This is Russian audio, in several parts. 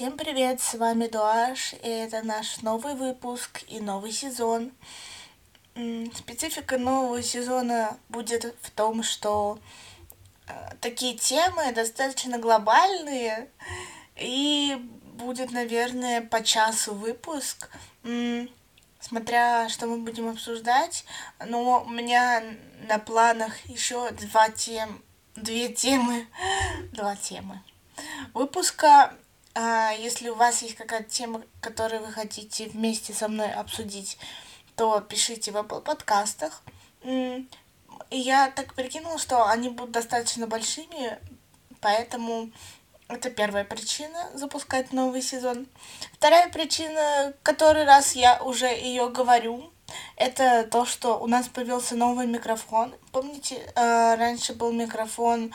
Всем привет, с вами Дуаш, и это наш новый выпуск и новый сезон. Специфика нового сезона будет в том, что э, такие темы достаточно глобальные, и будет, наверное, по часу выпуск, смотря что мы будем обсуждать. Но у меня на планах еще два тем, две темы, два темы выпуска а, если у вас есть какая-то тема, которую вы хотите вместе со мной обсудить, то пишите в Apple подкастах. И я так прикинула, что они будут достаточно большими, поэтому это первая причина запускать новый сезон. Вторая причина, который раз я уже ее говорю, это то, что у нас появился новый микрофон. Помните, э, раньше был микрофон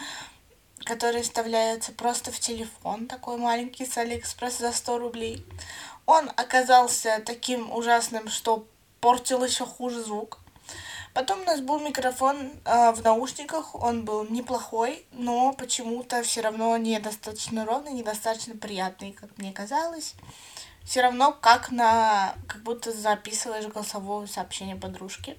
который вставляется просто в телефон, такой маленький с Алиэкспресс за 100 рублей. Он оказался таким ужасным, что портил еще хуже звук. Потом у нас был микрофон э, в наушниках, он был неплохой, но почему-то все равно недостаточно ровный, недостаточно приятный, как мне казалось. Все равно как на, как будто записываешь голосовое сообщение подружки.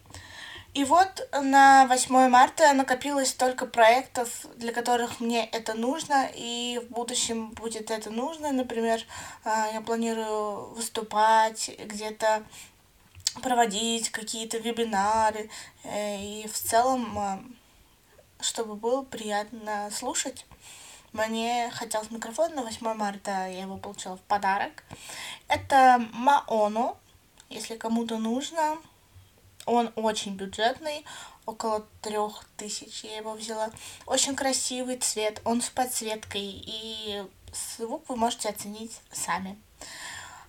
И вот на 8 марта накопилось столько проектов, для которых мне это нужно, и в будущем будет это нужно. Например, а, я планирую выступать где-то проводить какие-то вебинары э, и в целом, а, чтобы было приятно слушать. Мне хотелось микрофон на 8 марта, я его получила в подарок. Это Маоно, если кому-то нужно. Он очень бюджетный, около трех тысяч я его взяла. Очень красивый цвет, он с подсветкой, и звук вы можете оценить сами.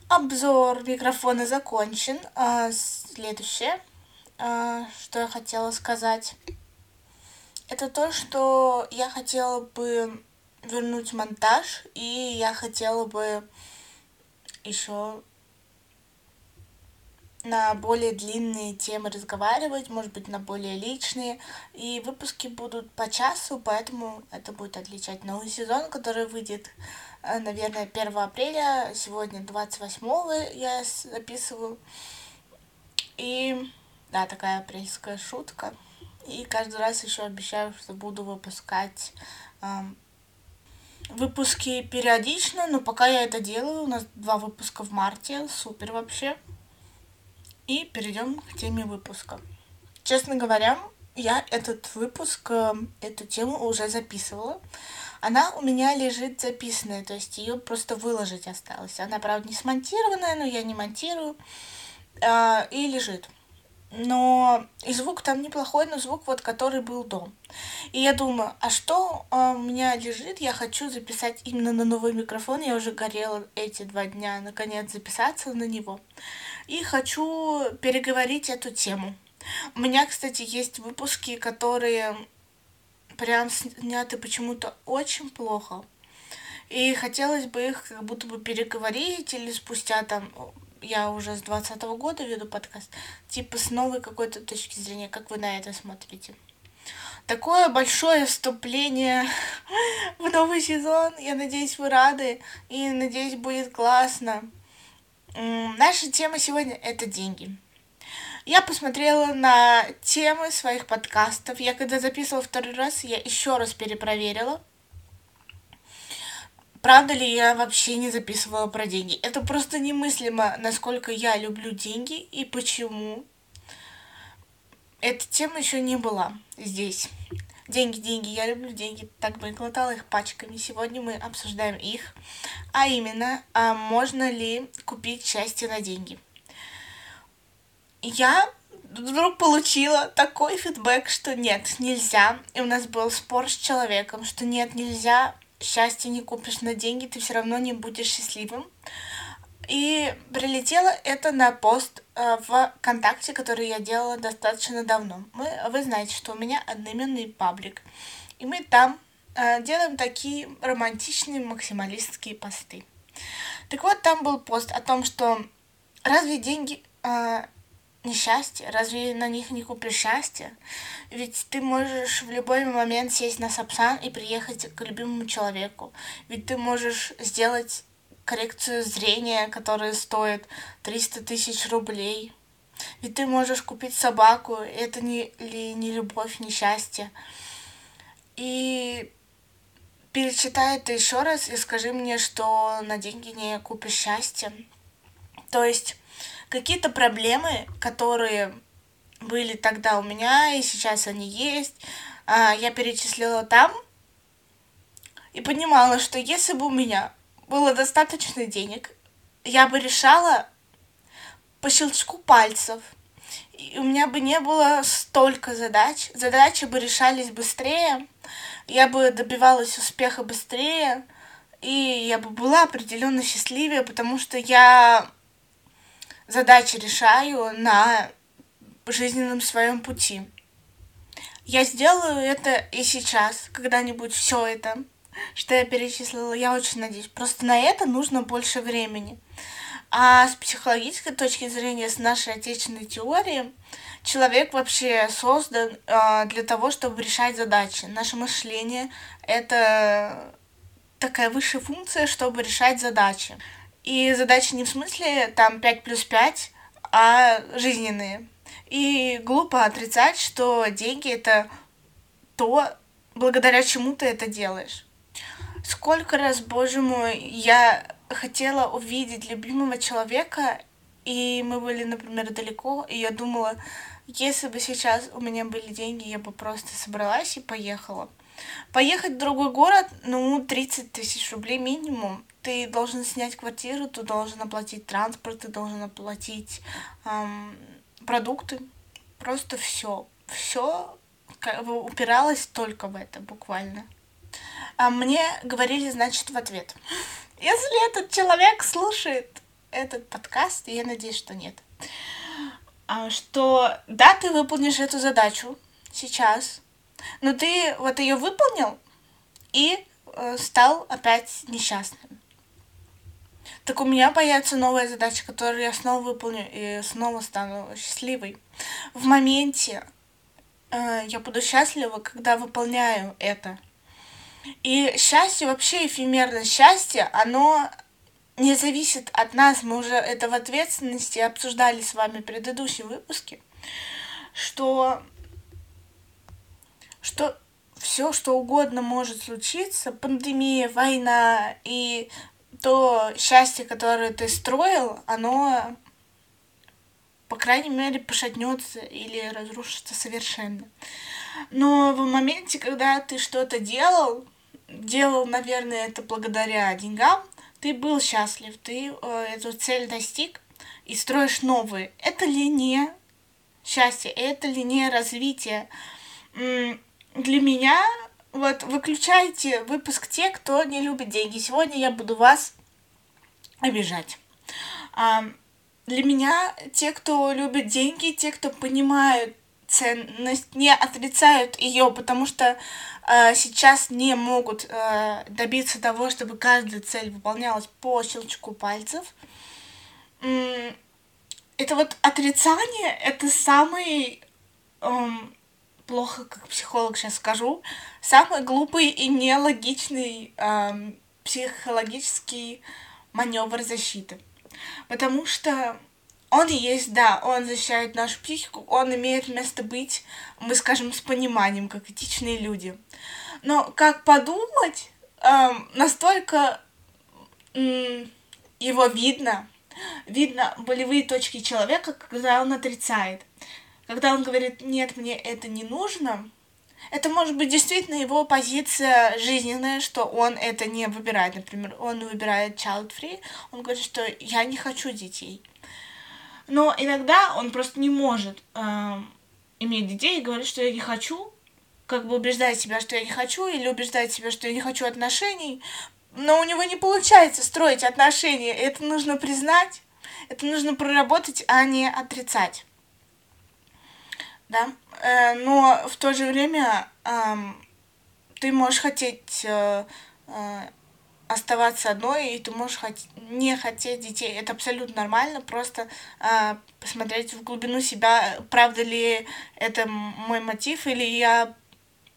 Обзор микрофона закончен. А, следующее, а, что я хотела сказать, это то, что я хотела бы вернуть монтаж, и я хотела бы еще на более длинные темы разговаривать, может быть, на более личные. И выпуски будут по часу, поэтому это будет отличать новый сезон, который выйдет, э, наверное, 1 апреля. Сегодня 28 я записываю. И да, такая апрельская шутка. И каждый раз еще обещаю, что буду выпускать эм, выпуски периодично, но пока я это делаю, у нас два выпуска в марте, супер вообще. И перейдем к теме выпуска. Честно говоря, я этот выпуск, э, эту тему уже записывала. Она у меня лежит записанная, то есть ее просто выложить осталось. Она, правда, не смонтированная, но я не монтирую. А, и лежит. Но и звук там неплохой, но звук вот, который был до. И я думаю, а что а, у меня лежит? Я хочу записать именно на новый микрофон. Я уже горела эти два дня, наконец, записаться на него и хочу переговорить эту тему. У меня, кстати, есть выпуски, которые прям сняты почему-то очень плохо. И хотелось бы их как будто бы переговорить или спустя там я уже с двадцатого года веду подкаст, типа с новой какой-то точки зрения, как вы на это смотрите. Такое большое вступление в новый сезон. Я надеюсь, вы рады. И надеюсь, будет классно. Наша тема сегодня — это деньги. Я посмотрела на темы своих подкастов. Я когда записывала второй раз, я еще раз перепроверила. Правда ли я вообще не записывала про деньги? Это просто немыслимо, насколько я люблю деньги и почему. Эта тема еще не была здесь. Деньги, деньги, я люблю деньги, так бы и глотала их пачками. Сегодня мы обсуждаем их, а именно, а можно ли купить счастье на деньги. Я вдруг получила такой фидбэк, что нет, нельзя. И у нас был спор с человеком, что нет, нельзя, счастье не купишь на деньги, ты все равно не будешь счастливым. И прилетело это на пост э, в ВКонтакте, который я делала достаточно давно. Мы, вы знаете, что у меня одноименный паблик. И мы там э, делаем такие романтичные максималистские посты. Так вот, там был пост о том, что разве деньги э, не счастье? Разве на них не купишь счастье? Ведь ты можешь в любой момент сесть на Сапсан и приехать к любимому человеку. Ведь ты можешь сделать коррекцию зрения, которая стоит 300 тысяч рублей. Ведь ты можешь купить собаку, это не, ли не любовь, не счастье. И перечитай это еще раз и скажи мне, что на деньги не купишь счастье. То есть какие-то проблемы, которые были тогда у меня, и сейчас они есть, а, я перечислила там и понимала, что если бы у меня было достаточно денег, я бы решала по щелчку пальцев. И у меня бы не было столько задач. Задачи бы решались быстрее, я бы добивалась успеха быстрее, и я бы была определенно счастливее, потому что я задачи решаю на жизненном своем пути. Я сделаю это и сейчас, когда-нибудь все это, что я перечислила, я очень надеюсь. Просто на это нужно больше времени. А с психологической точки зрения, с нашей отечественной теории, человек вообще создан э, для того, чтобы решать задачи. Наше мышление — это такая высшая функция, чтобы решать задачи. И задачи не в смысле там 5 плюс 5, а жизненные. И глупо отрицать, что деньги это то, благодаря чему ты это делаешь. Сколько раз, боже мой, я хотела увидеть любимого человека, и мы были, например, далеко, и я думала, если бы сейчас у меня были деньги, я бы просто собралась и поехала. Поехать в другой город, ну, 30 тысяч рублей минимум. Ты должен снять квартиру, ты должен оплатить транспорт, ты должен оплатить эм, продукты. Просто все. Все упиралось только в это, буквально. А мне говорили, значит, в ответ. Если этот человек слушает этот подкаст, я надеюсь, что нет, а, что да, ты выполнишь эту задачу сейчас, но ты вот ее выполнил и э, стал опять несчастным. Так у меня появится новая задача, которую я снова выполню и снова стану счастливой. В моменте э, я буду счастлива, когда выполняю это. И счастье вообще эфемерно. Счастье, оно не зависит от нас. Мы уже это в ответственности обсуждали с вами в предыдущем выпуске, что что все, что угодно может случиться, пандемия, война и то счастье, которое ты строил, оно, по крайней мере, пошатнется или разрушится совершенно. Но в моменте, когда ты что-то делал, делал, наверное, это благодаря деньгам, ты был счастлив, ты э, эту цель достиг и строишь новые. Это ли не счастье, это ли не развитие? для меня, вот выключайте выпуск те, кто не любит деньги. Сегодня я буду вас обижать. Для меня те, кто любит деньги, те, кто понимают ценность, не отрицают ее, потому что э, сейчас не могут э, добиться того, чтобы каждая цель выполнялась по щелчку пальцев. Это вот отрицание, это самый эм, плохо, как психолог сейчас скажу, самый глупый и нелогичный эм, психологический маневр защиты. Потому что он есть, да, он защищает нашу психику, он имеет место быть, мы скажем, с пониманием, как этичные люди. Но как подумать, эм, настолько эм, его видно, видно болевые точки человека, когда он отрицает. Когда он говорит, нет, мне это не нужно, это может быть действительно его позиция жизненная, что он это не выбирает. Например, он выбирает child free, он говорит, что я не хочу детей. Но иногда он просто не может э, иметь детей и говорит, что я не хочу, как бы убеждает себя, что я не хочу, или убеждает себя, что я не хочу отношений, но у него не получается строить отношения. Это нужно признать, это нужно проработать, а не отрицать да, э, но в то же время э, ты можешь хотеть э, э, оставаться одной, и ты можешь хот- не хотеть детей. Это абсолютно нормально, просто э, посмотреть в глубину себя, правда ли это мой мотив, или я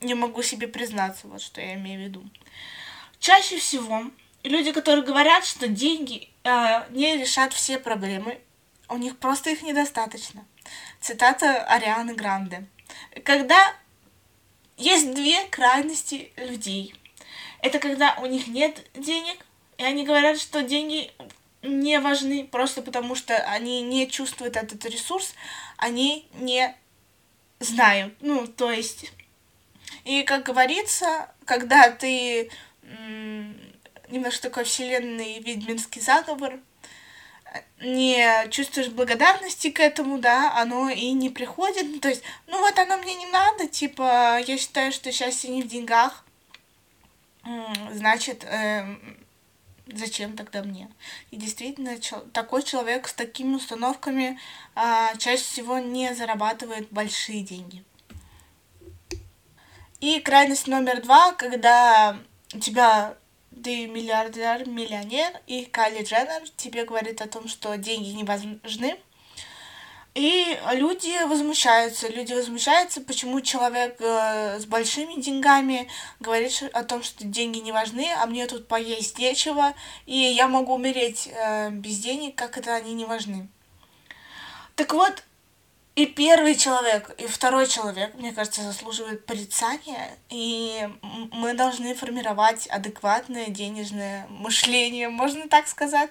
не могу себе признаться, вот что я имею в виду. Чаще всего люди, которые говорят, что деньги э, не решат все проблемы, у них просто их недостаточно. Цитата Арианы Гранде. Когда есть две крайности людей. Это когда у них нет денег, и они говорят, что деньги не важны просто потому, что они не чувствуют этот ресурс, они не знают. Ну, то есть... И, как говорится, когда ты немножко такой вселенный ведьминский заговор, не чувствуешь благодарности к этому, да, оно и не приходит. Ну, то есть, ну вот оно мне не надо, типа, я считаю, что счастье не в деньгах, значит, э, зачем тогда мне? И действительно, такой человек с такими установками э, чаще всего не зарабатывает большие деньги. И крайность номер два, когда тебя ты миллиардер, миллионер, и Кайли Дженнер тебе говорит о том, что деньги не важны. И люди возмущаются, люди возмущаются, почему человек э, с большими деньгами говорит о том, что деньги не важны, а мне тут поесть нечего, и я могу умереть э, без денег, как это они не важны. Так вот, и первый человек, и второй человек, мне кажется, заслуживают порицания, и мы должны формировать адекватное денежное мышление, можно так сказать.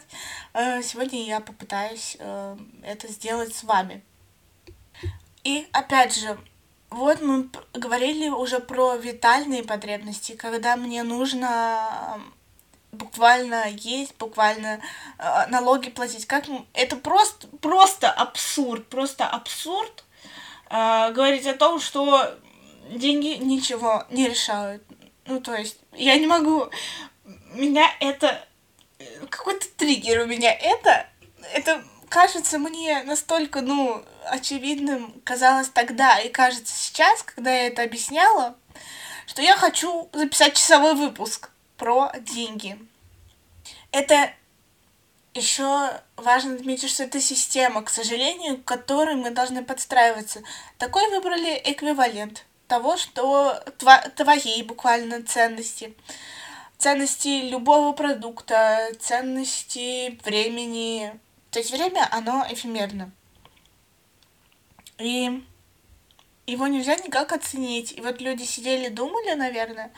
Э, сегодня я попытаюсь э, это сделать с вами. И опять же, вот мы говорили уже про витальные потребности, когда мне нужно буквально есть, буквально э, налоги платить. Как это просто, просто абсурд, просто абсурд э, говорить о том, что деньги ничего не решают. Ну, то есть, я не могу... Меня это... Какой-то триггер у меня это... Это кажется мне настолько, ну, очевидным казалось тогда и кажется сейчас, когда я это объясняла, что я хочу записать часовой выпуск про деньги. Это еще важно отметить, что это система, к сожалению, к которой мы должны подстраиваться. Такой выбрали эквивалент того, что твоей буквально ценности. Ценности любого продукта, ценности времени. То есть время, оно эфемерно. И его нельзя никак оценить. И вот люди сидели, думали, наверное,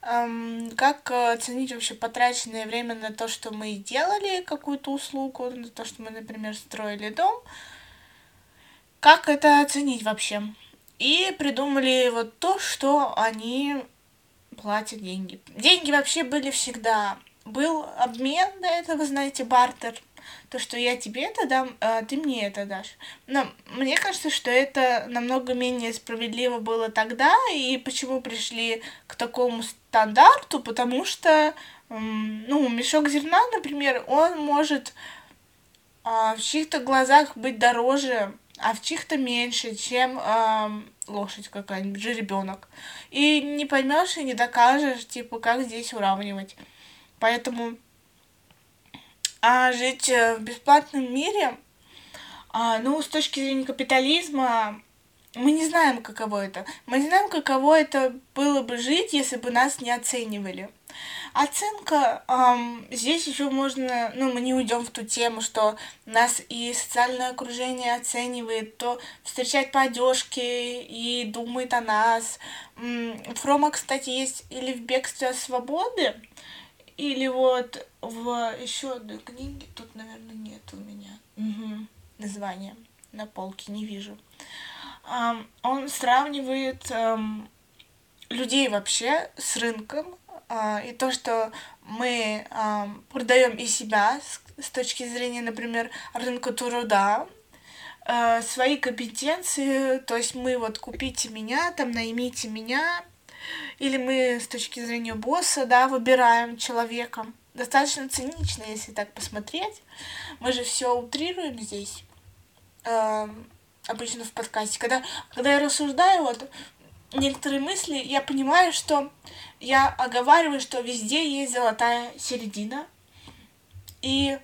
как оценить вообще потраченное время на то, что мы делали какую-то услугу, на то, что мы, например, строили дом. Как это оценить вообще? И придумали вот то, что они платят деньги. Деньги вообще были всегда. Был обмен до этого, знаете, бартер то, что я тебе это дам, а ты мне это дашь. Но мне кажется, что это намного менее справедливо было тогда, и почему пришли к такому стандарту, потому что, ну, мешок зерна, например, он может а, в чьих-то глазах быть дороже, а в чьих-то меньше, чем э, лошадь какая-нибудь, жеребенок. И не поймешь и не докажешь, типа, как здесь уравнивать. Поэтому а жить э, в бесплатном мире, а, ну, с точки зрения капитализма, мы не знаем, каково это. Мы не знаем, каково это было бы жить, если бы нас не оценивали. Оценка, эм, здесь еще можно, ну, мы не уйдем в ту тему, что нас и социальное окружение оценивает, то встречать по одежке и думает о нас. Фрома, кстати, есть или в бегстве от свободы, или вот в еще одной книге, тут, наверное, нет у меня угу. названия на полке, не вижу. Um, он сравнивает um, людей вообще с рынком uh, и то, что мы um, продаем и себя с, с точки зрения, например, рынка труда, uh, свои компетенции, то есть мы вот купите меня, там наймите меня, или мы с точки зрения босса, да, выбираем человека. Достаточно цинично, если так посмотреть. Мы же все утрируем здесь. Э, обычно в подкасте. Когда, когда я рассуждаю, вот некоторые мысли, я понимаю, что я оговариваю, что везде есть золотая середина. И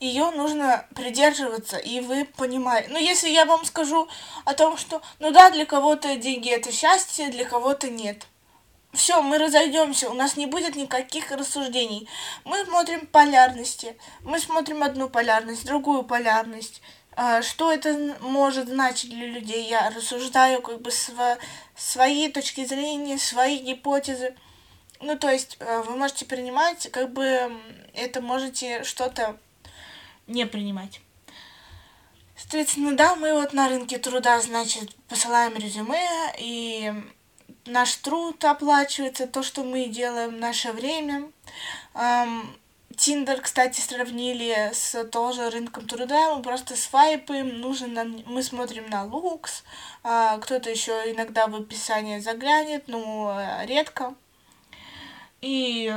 ее нужно придерживаться, и вы понимаете. Ну, если я вам скажу о том, что, ну да, для кого-то деньги это счастье, для кого-то нет. все, мы разойдемся, у нас не будет никаких рассуждений. Мы смотрим полярности, мы смотрим одну полярность, другую полярность. А, что это может значить для людей? Я рассуждаю как бы сво свои точки зрения, свои гипотезы. Ну, то есть э, вы можете принимать, как бы это можете что-то не принимать. Соответственно, да, мы вот на рынке труда, значит, посылаем резюме, и наш труд оплачивается, то, что мы делаем, наше время. Тиндер, кстати, сравнили с тоже рынком труда. Мы просто свайпаем, нужен нам, мы смотрим на лукс. А, кто-то еще иногда в описание заглянет, но редко. И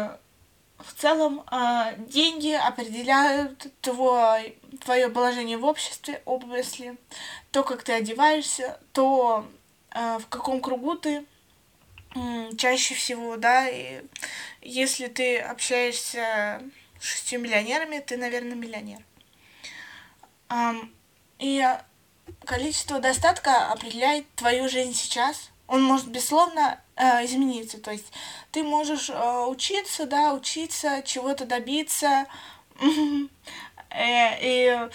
в целом а, деньги определяют твой, твое положение в обществе, области, то, как ты одеваешься, то а, в каком кругу ты чаще всего, да, и если ты общаешься с шестью миллионерами, ты, наверное, миллионер. И количество достатка определяет твою жизнь сейчас. Он может бессловно э, измениться. То есть ты можешь э, учиться, да, учиться, чего-то добиться, э, и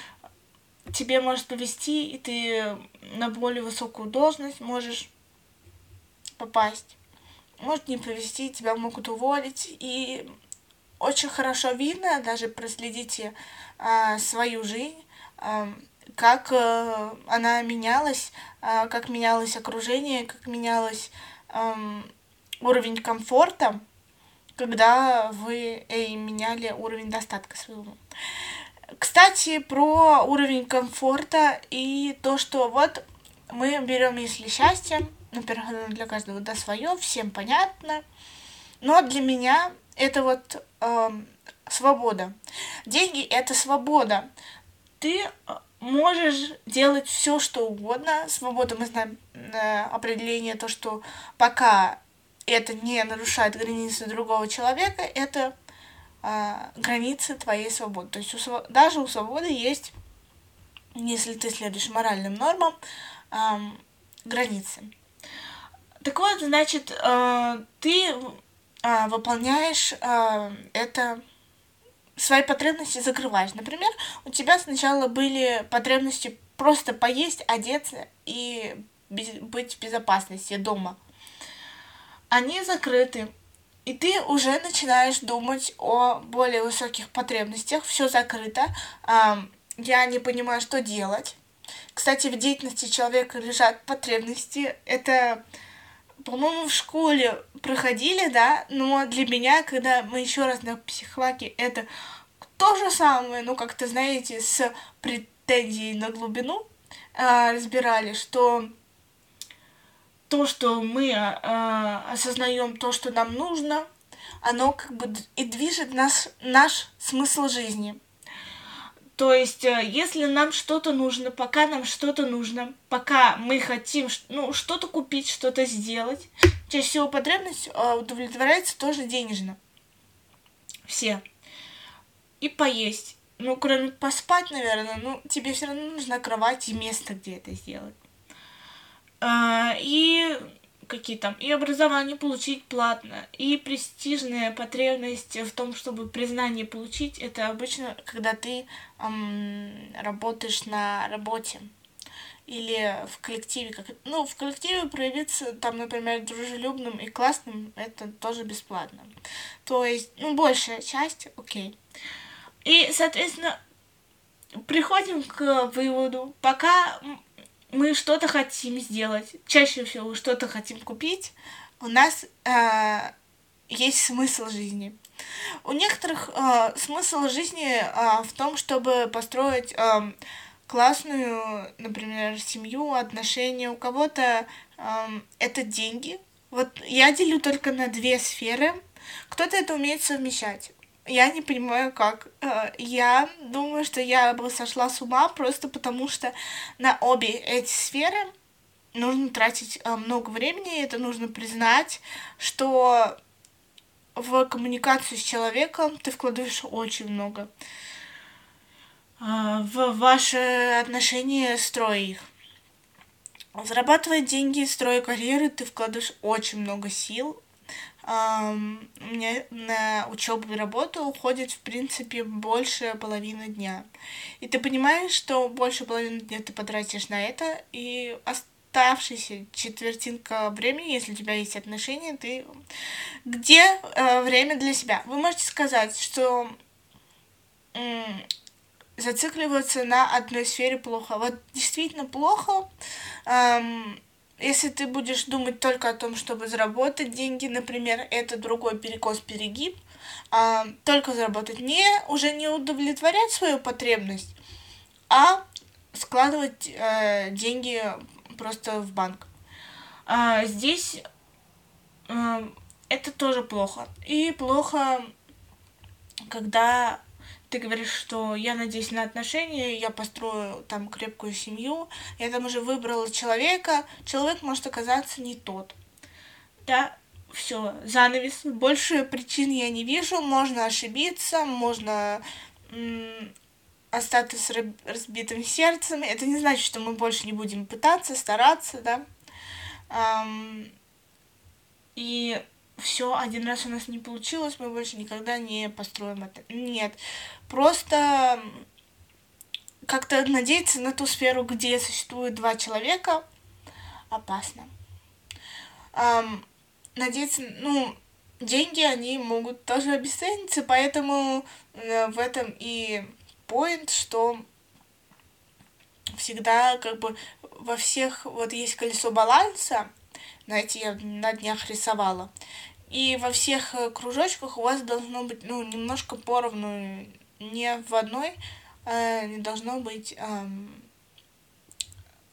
тебе может повести, и ты на более высокую должность можешь попасть может не повезти, тебя могут уволить. И очень хорошо видно, даже проследите а, свою жизнь, как она менялась, как менялось окружение, как менялось уровень комфорта, когда вы эй, меняли уровень достатка своего. Кстати, про уровень комфорта и то, что вот мы берем, если счастье, например, для каждого да свое, всем понятно. Но для меня это вот э, свобода. Деньги это свобода. Ты э, можешь делать все, что угодно. Свобода, мы знаем э, определение, то, что пока это не нарушает границы другого человека, это э, границы твоей свободы. То есть у, даже у свободы есть, если ты следуешь моральным нормам, э, границы. Так вот, значит, э, ты э, выполняешь э, это свои потребности закрываешь. Например, у тебя сначала были потребности просто поесть, одеться и быть в безопасности дома. Они закрыты. И ты уже начинаешь думать о более высоких потребностях. Все закрыто. Я не понимаю, что делать. Кстати, в деятельности человека лежат потребности. Это по-моему, в школе проходили, да, но для меня, когда мы еще раз на психфаке, это то же самое, ну, как-то, знаете, с претензией на глубину э, разбирали, что то, что мы э, осознаем то, что нам нужно, оно как бы и движет нас, наш смысл жизни. То есть, э, если нам что-то нужно, пока нам что-то нужно, пока мы хотим ну, что-то купить, что-то сделать, чаще всего потребность э, удовлетворяется тоже денежно. Все. И поесть. Ну, кроме поспать, наверное, ну, тебе все равно нужна кровать и место, где это сделать. А, и какие там, и образование получить платно, и престижная потребность в том, чтобы признание получить, это обычно, когда ты эм, работаешь на работе или в коллективе. Как, ну, в коллективе проявиться, там, например, дружелюбным и классным, это тоже бесплатно. То есть, ну, большая часть, окей. И, соответственно, приходим к выводу, пока мы что-то хотим сделать, чаще всего что-то хотим купить, у нас э, есть смысл жизни. У некоторых э, смысл жизни э, в том, чтобы построить э, классную, например, семью, отношения. У кого-то э, это деньги. Вот я делю только на две сферы. Кто-то это умеет совмещать я не понимаю, как. Э, я думаю, что я бы сошла с ума просто потому, что на обе эти сферы нужно тратить э, много времени, это нужно признать, что в коммуникацию с человеком ты вкладываешь очень много. Э, в ваши отношения строя их. Зарабатывая деньги, строя карьеры, ты вкладываешь очень много сил, у меня на учебу и работу уходит, в принципе, больше половины дня. И ты понимаешь, что больше половины дня ты потратишь на это, и оставшаяся четвертинка времени, если у тебя есть отношения, ты где э, время для себя? Вы можете сказать, что зацикливаться на одной сфере плохо. Вот действительно плохо, эм, если ты будешь думать только о том, чтобы заработать деньги, например, это другой перекос-перегиб, э, только заработать, не уже не удовлетворять свою потребность, а складывать э, деньги просто в банк. А, здесь э, это тоже плохо. И плохо, когда ты говоришь, что я надеюсь на отношения, я построю там крепкую семью, я там уже выбрала человека, человек может оказаться не тот. Да, все, занавес. Больше причин я не вижу, можно ошибиться, можно м- остаться с разбитым сердцем. Это не значит, что мы больше не будем пытаться, стараться, да. Ам- и все, один раз у нас не получилось, мы больше никогда не построим это. Нет, просто как-то надеяться на ту сферу, где существует два человека, опасно. Um, надеяться, ну, деньги, они могут тоже обесцениться, поэтому э, в этом и поинт, что всегда как бы во всех вот есть колесо баланса, знаете, я на днях рисовала. И во всех э, кружочках у вас должно быть, ну, немножко поровну, не в одной, а не должно быть эм,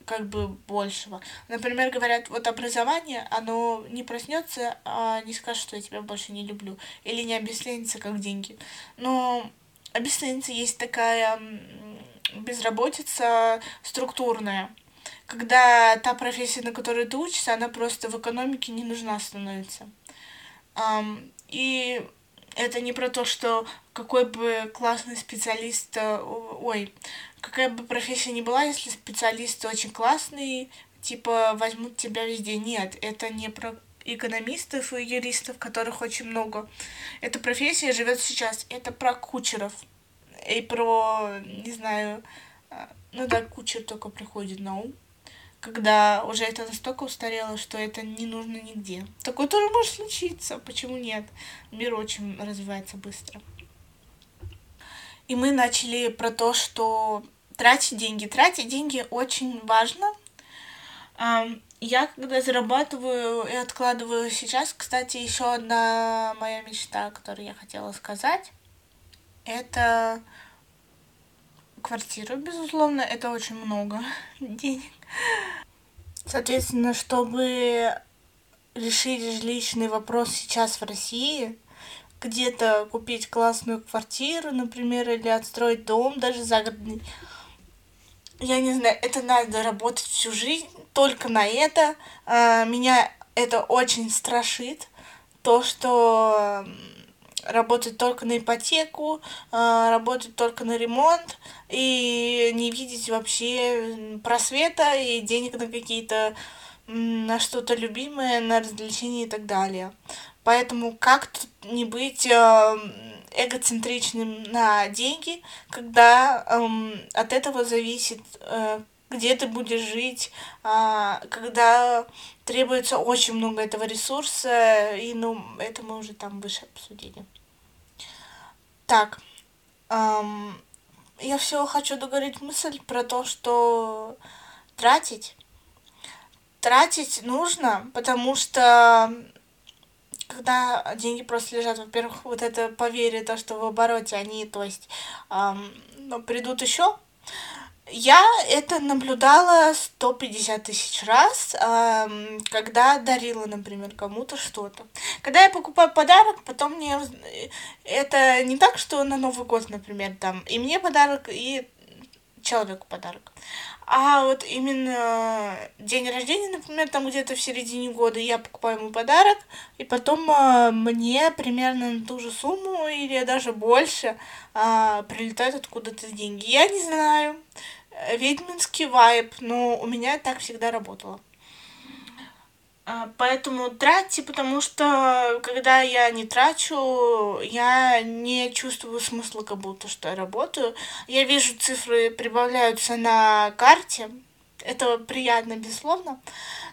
как бы большего. Например, говорят, вот образование, оно не проснется, а не скажет, что я тебя больше не люблю. Или не обесценится, как деньги. Но обесценится есть такая безработица структурная когда та профессия, на которой ты учишься, она просто в экономике не нужна становится. И это не про то, что какой бы классный специалист, э, ой, какая бы профессия ни была, если специалист очень классный, типа возьмут тебя везде. Нет, это не про экономистов и юристов, которых очень много. Эта профессия живет сейчас. Это про кучеров. И про, не знаю, э, ну да, кучер только приходит на ум когда уже это настолько устарело, что это не нужно нигде. Такое тоже может случиться, почему нет? Мир очень развивается быстро. И мы начали про то, что тратить деньги. Тратить деньги очень важно. Я когда зарабатываю и откладываю сейчас, кстати, еще одна моя мечта, которую я хотела сказать, это квартира, безусловно, это очень много денег. Соответственно, чтобы решить жилищный вопрос сейчас в России, где-то купить классную квартиру, например, или отстроить дом, даже загородный, я не знаю, это надо работать всю жизнь только на это. А, меня это очень страшит, то, что работать только на ипотеку, а, работать только на ремонт и не видеть вообще просвета и денег на какие-то на что-то любимое, на развлечения и так далее. Поэтому как не быть а, эгоцентричным на деньги, когда от этого зависит, э, где ты будешь жить, э, когда требуется очень много этого ресурса, и ну, это мы уже там выше обсудили. Так, эм, я все хочу договорить мысль про то, что тратить, тратить нужно, потому что когда деньги просто лежат, во-первых, вот это поверье, то, что в обороте они, то есть, эм, придут еще, я это наблюдала 150 тысяч раз, когда дарила, например, кому-то что-то. Когда я покупаю подарок, потом мне... Это не так, что на Новый год, например, там, и мне подарок, и человеку подарок. А вот именно день рождения, например, там где-то в середине года я покупаю ему подарок, и потом э, мне примерно на ту же сумму или даже больше э, прилетают откуда-то деньги. Я не знаю, ведьминский вайб, но у меня так всегда работало. А, поэтому тратьте, потому что когда я не трачу, я не чувствую смысла, как будто что я работаю. Я вижу цифры прибавляются на карте. Это приятно, безусловно.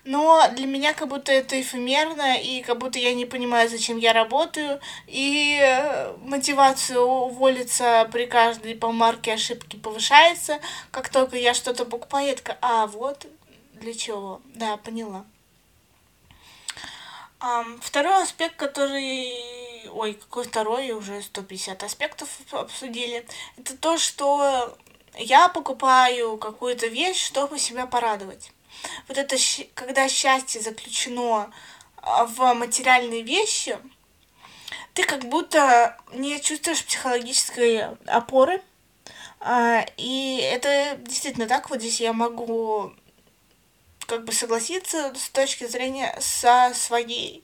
Но для меня как будто это эфемерно, и как будто я не понимаю, зачем я работаю. И э, мотивация уволиться при каждой помарке ошибки повышается. Как только я что-то покупаю, я такая, а, вот для чего. Да, поняла. Um, второй аспект, который... Ой, какой второй? Уже 150 аспектов обсудили. Это то, что я покупаю какую-то вещь, чтобы себя порадовать. Вот это, когда счастье заключено а, в материальные вещи, ты как будто не чувствуешь психологической опоры. А, и это действительно так. Вот здесь я могу как бы согласиться с точки зрения со своей.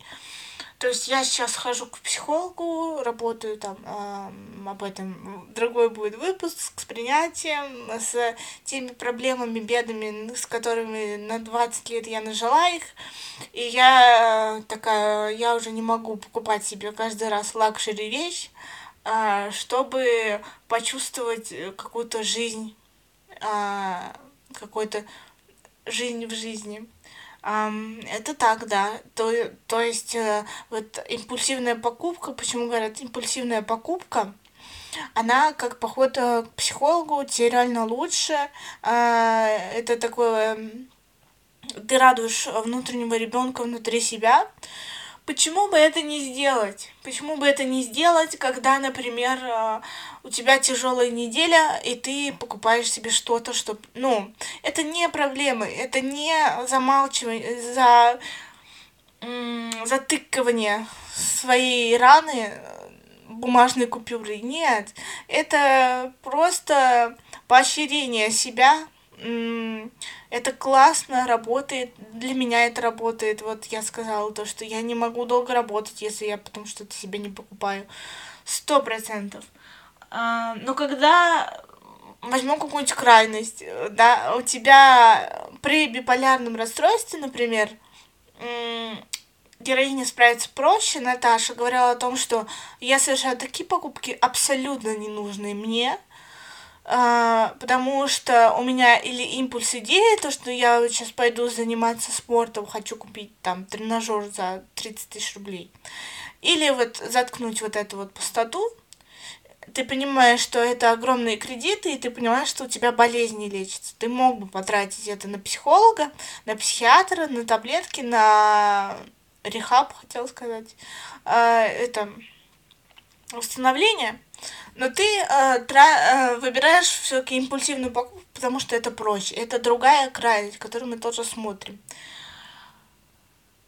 То есть я сейчас хожу к психологу, работаю там э, об этом другой будет выпуск с принятием, с теми проблемами, бедами, с которыми на 20 лет я нажила их. И я такая, я уже не могу покупать себе каждый раз luxury вещь, э, чтобы почувствовать какую-то жизнь, э, какой-то жизнь в жизни. Это так, да. То, то есть э, вот импульсивная покупка, почему говорят импульсивная покупка, она как поход э, к психологу, тебе реально лучше. Э, это такое, ты радуешь внутреннего ребенка внутри себя. Почему бы это не сделать? Почему бы это не сделать, когда, например, э, у тебя тяжелая неделя, и ты покупаешь себе что-то, что... Ну, это не проблемы, это не замалчивание, за затыкивание своей раны бумажной купюрой. Нет, это просто поощрение себя, это классно, работает. Для меня это работает. Вот я сказала то, что я не могу долго работать, если я потом что-то себе не покупаю. Сто процентов. А, но когда возьмем какую-нибудь крайность, да, у тебя при биполярном расстройстве, например, героиня справится проще, Наташа говорила о том, что я совершаю такие покупки абсолютно ненужные мне, потому что у меня или импульс идеи, то, что я вот сейчас пойду заниматься спортом, хочу купить там тренажер за 30 тысяч рублей, или вот заткнуть вот эту вот пустоту, ты понимаешь, что это огромные кредиты, и ты понимаешь, что у тебя болезнь не лечится. Ты мог бы потратить это на психолога, на психиатра, на таблетки, на рехаб, хотел сказать. А, это восстановление. Но ты э, тра э, выбираешь все-таки импульсивную покупку, потому что это проще. Это другая крайность, которую мы тоже смотрим.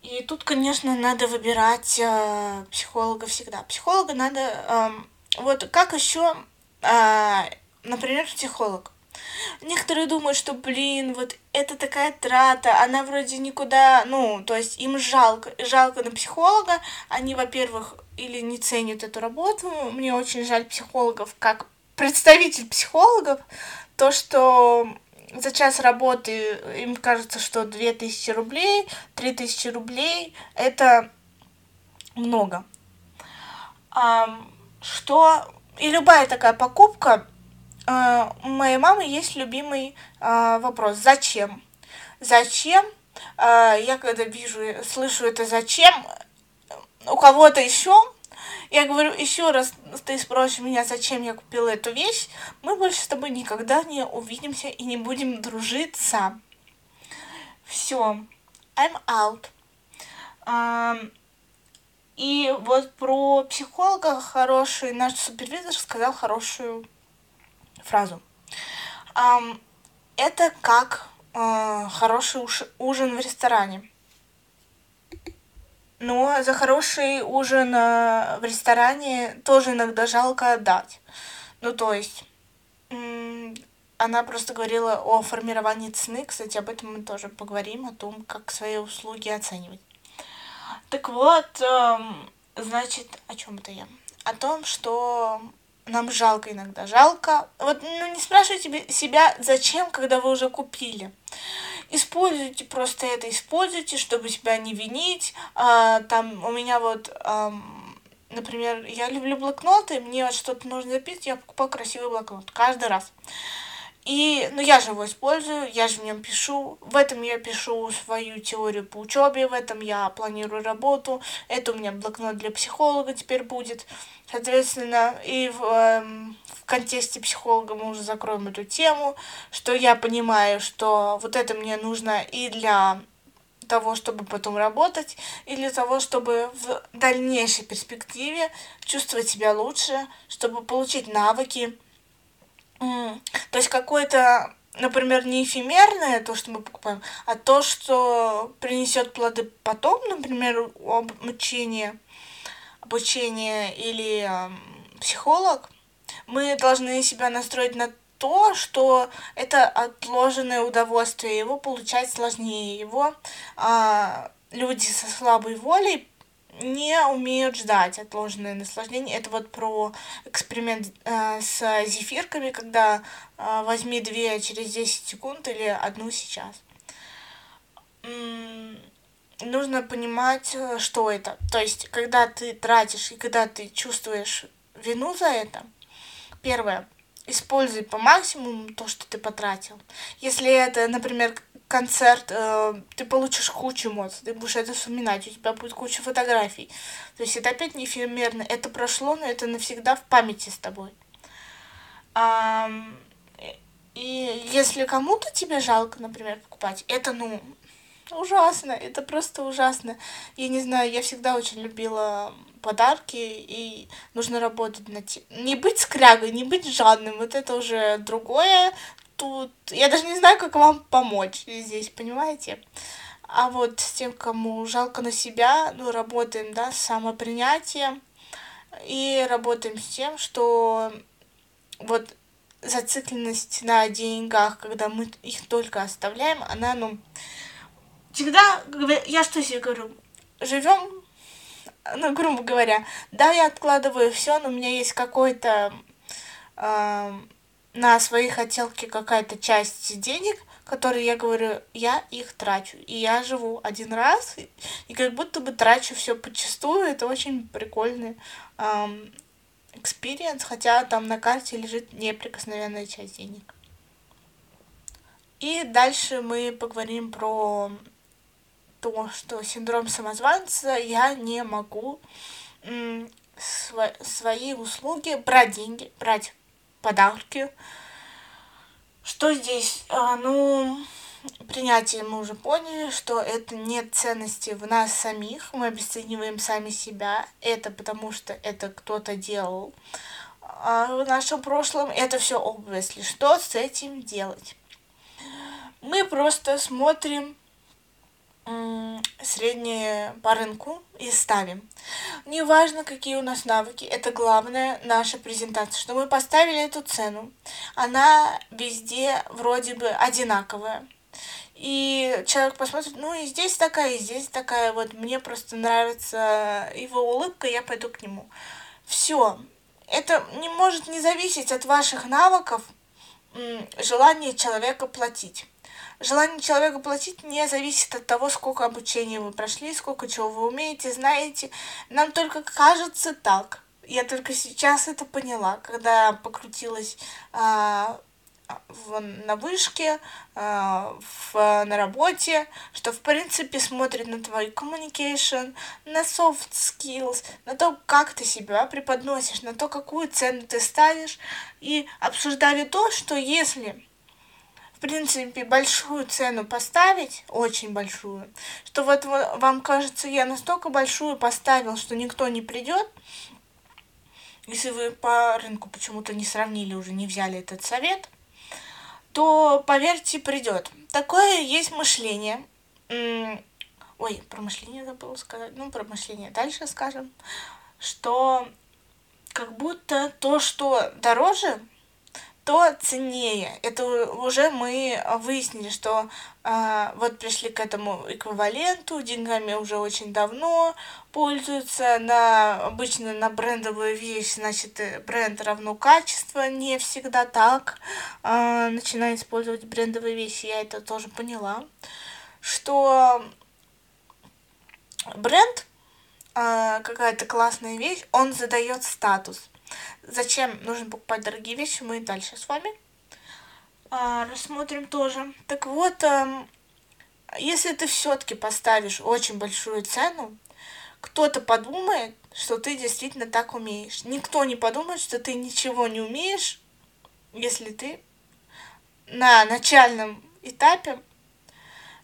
И тут, конечно, надо выбирать э, психолога всегда. Психолога надо... Э, вот как еще, э, например, психолог. Некоторые думают, что, блин, вот это такая трата, она вроде никуда, ну, то есть им жалко, жалко на психолога, они, во-первых, или не ценят эту работу. Мне очень жаль психологов, как представитель психологов, то, что за час работы им кажется, что 2000 рублей, 3000 рублей — это много. А, что и любая такая покупка, у моей мамы есть любимый а, вопрос «Зачем?». Зачем? А, я когда вижу, слышу это «Зачем?», у кого-то еще, я говорю, еще раз ты спросишь меня, зачем я купила эту вещь, мы больше с тобой никогда не увидимся и не будем дружиться. Все, I'm out. Um, и вот про психолога хороший наш супервизор сказал хорошую фразу. Это как uh, хороший ужин в ресторане. Но за хороший ужин э, в ресторане тоже иногда жалко отдать. Ну, то есть, она просто говорила о формировании цены. Кстати, об этом мы тоже поговорим, о том, как свои услуги оценивать. Так вот, эм, значит, о чем это я? О том, что нам жалко иногда. Жалко. Вот ну, не спрашивайте себя, зачем, когда вы уже купили. используйте просто это, используйте, чтобы себя не винить. А, там у меня вот, а, например, я люблю блокноты, мне вот что-то нужно записать, я покупаю красивый блокнот каждый раз. И, ну, я же его использую, я же в нем пишу. В этом я пишу свою теорию по учебе, в этом я планирую работу. Это у меня блокнот для психолога теперь будет. Соответственно, и в, э, в контексте психолога мы уже закроем эту тему, что я понимаю, что вот это мне нужно и для того, чтобы потом работать, и для того, чтобы в дальнейшей перспективе чувствовать себя лучше, чтобы получить навыки, то есть какое-то, например, не эфемерное, то, что мы покупаем, а то, что принесет плоды потом, например, обучение, обучение или э, психолог, мы должны себя настроить на то, что это отложенное удовольствие, его получать сложнее, его а, люди со слабой волей не умеют ждать отложенное наслаждение. Это вот про эксперимент э, с зефирками, когда э, возьми две через 10 секунд или одну сейчас. Нужно понимать, э, что это. То есть, когда ты тратишь и когда ты чувствуешь вину за это, первое, используй по максимуму то, что ты потратил. Если это, например, концерт, э, ты получишь кучу эмоций, ты будешь это вспоминать, у тебя будет куча фотографий. То есть это опять не эфемерно, это прошло, но это навсегда в памяти с тобой. А, и если кому-то тебе жалко, например, покупать, это, ну, ужасно, это просто ужасно. Я не знаю, я всегда очень любила подарки, и нужно работать над тем. Не быть скрягой, не быть жадным, вот это уже другое, тут я даже не знаю, как вам помочь здесь, понимаете? А вот с тем, кому жалко на себя, ну, работаем, да, с самопринятием и работаем с тем, что вот зацикленность на деньгах, когда мы их только оставляем, она, ну, всегда, я что себе говорю, живем, ну, грубо говоря, да, я откладываю все, но у меня есть какой-то э, на свои хотелки какая-то часть денег, которые я говорю, я их трачу. И я живу один раз, и как будто бы трачу все подчистую. Это очень прикольный experience, хотя там на карте лежит неприкосновенная часть денег. И дальше мы поговорим про то, что синдром самозванца я не могу свои услуги брать деньги, брать подарки. Что здесь? А, ну, принятие мы уже поняли, что это нет ценности в нас самих, мы обесцениваем сами себя, это потому что это кто-то делал а в нашем прошлом, это все obviously. Что с этим делать? Мы просто смотрим средние по рынку и ставим. Неважно, какие у нас навыки, это главное наша презентация, что мы поставили эту цену. Она везде вроде бы одинаковая. И человек посмотрит, ну и здесь такая, и здесь такая, вот мне просто нравится его улыбка, я пойду к нему. Все. Это не может не зависеть от ваших навыков, желания человека платить. Желание человека платить не зависит от того, сколько обучения вы прошли, сколько чего вы умеете, знаете. Нам только кажется так. Я только сейчас это поняла, когда покрутилась а, в, на вышке, а, в, на работе, что в принципе смотрит на твой communication, на soft skills, на то, как ты себя преподносишь, на то, какую цену ты ставишь, и обсуждали то, что если в принципе, большую цену поставить, очень большую, что вот вам кажется, я настолько большую поставил, что никто не придет, если вы по рынку почему-то не сравнили, уже не взяли этот совет, то, поверьте, придет. Такое есть мышление. Ой, про мышление забыла сказать. Ну, про мышление дальше скажем. Что как будто то, что дороже, то ценнее. Это уже мы выяснили, что э, вот пришли к этому эквиваленту, деньгами уже очень давно пользуются, на, обычно на брендовую вещь, значит, э, бренд равно качество, не всегда так. Э, начинаю использовать брендовые вещи, я это тоже поняла, что бренд, э, какая-то классная вещь, он задает статус Зачем нужно покупать дорогие вещи, мы дальше с вами а, рассмотрим тоже. Так вот, а, если ты все-таки поставишь очень большую цену, кто-то подумает, что ты действительно так умеешь. Никто не подумает, что ты ничего не умеешь, если ты на начальном этапе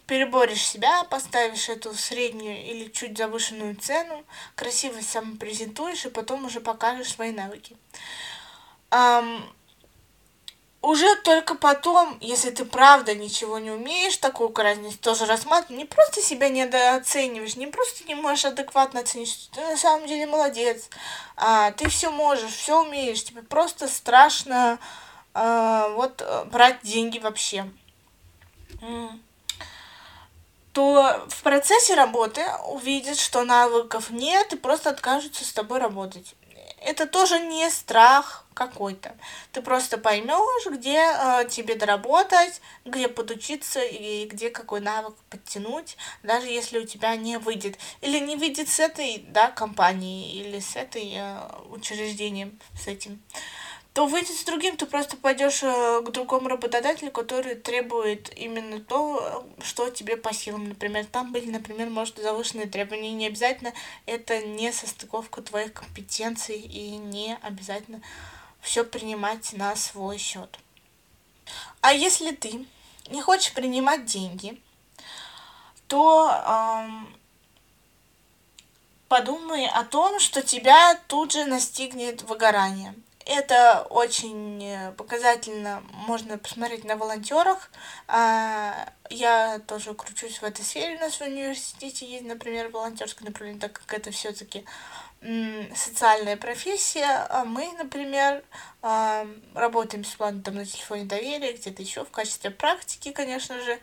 переборешь себя, поставишь эту среднюю или чуть завышенную цену, красиво самопрезентуешь и потом уже покажешь свои навыки. Um, уже только потом, если ты правда ничего не умеешь, такую крайность тоже рассматривать, не просто себя недооцениваешь, не просто не можешь адекватно оценить, что ты на самом деле молодец, а, ты все можешь, все умеешь, тебе просто страшно а, вот брать деньги вообще. Mm то в процессе работы увидят, что навыков нет и просто откажутся с тобой работать. Это тоже не страх какой-то. Ты просто поймешь, где э, тебе доработать, где подучиться и где какой навык подтянуть, даже если у тебя не выйдет. Или не выйдет с этой да, компанией или с этой э, учреждением, с этим. Э, то выйдет с другим, ты просто пойдешь э, к другому работодателю, который требует именно то, что тебе по силам. Например, там были, например, может, завышенные требования. Не обязательно это не состыковка твоих компетенций и не обязательно все принимать на свой счет. А если ты не хочешь принимать деньги, то эм, подумай о том, что тебя тут же настигнет выгорание. Это очень э, показательно можно посмотреть на волонтерах. А, я тоже кручусь в этой сфере. У нас в университете есть, например, волонтерское направление, так как это все-таки социальная профессия. А мы, например, а, работаем бесплатно там на телефоне доверия, где-то еще в качестве практики, конечно же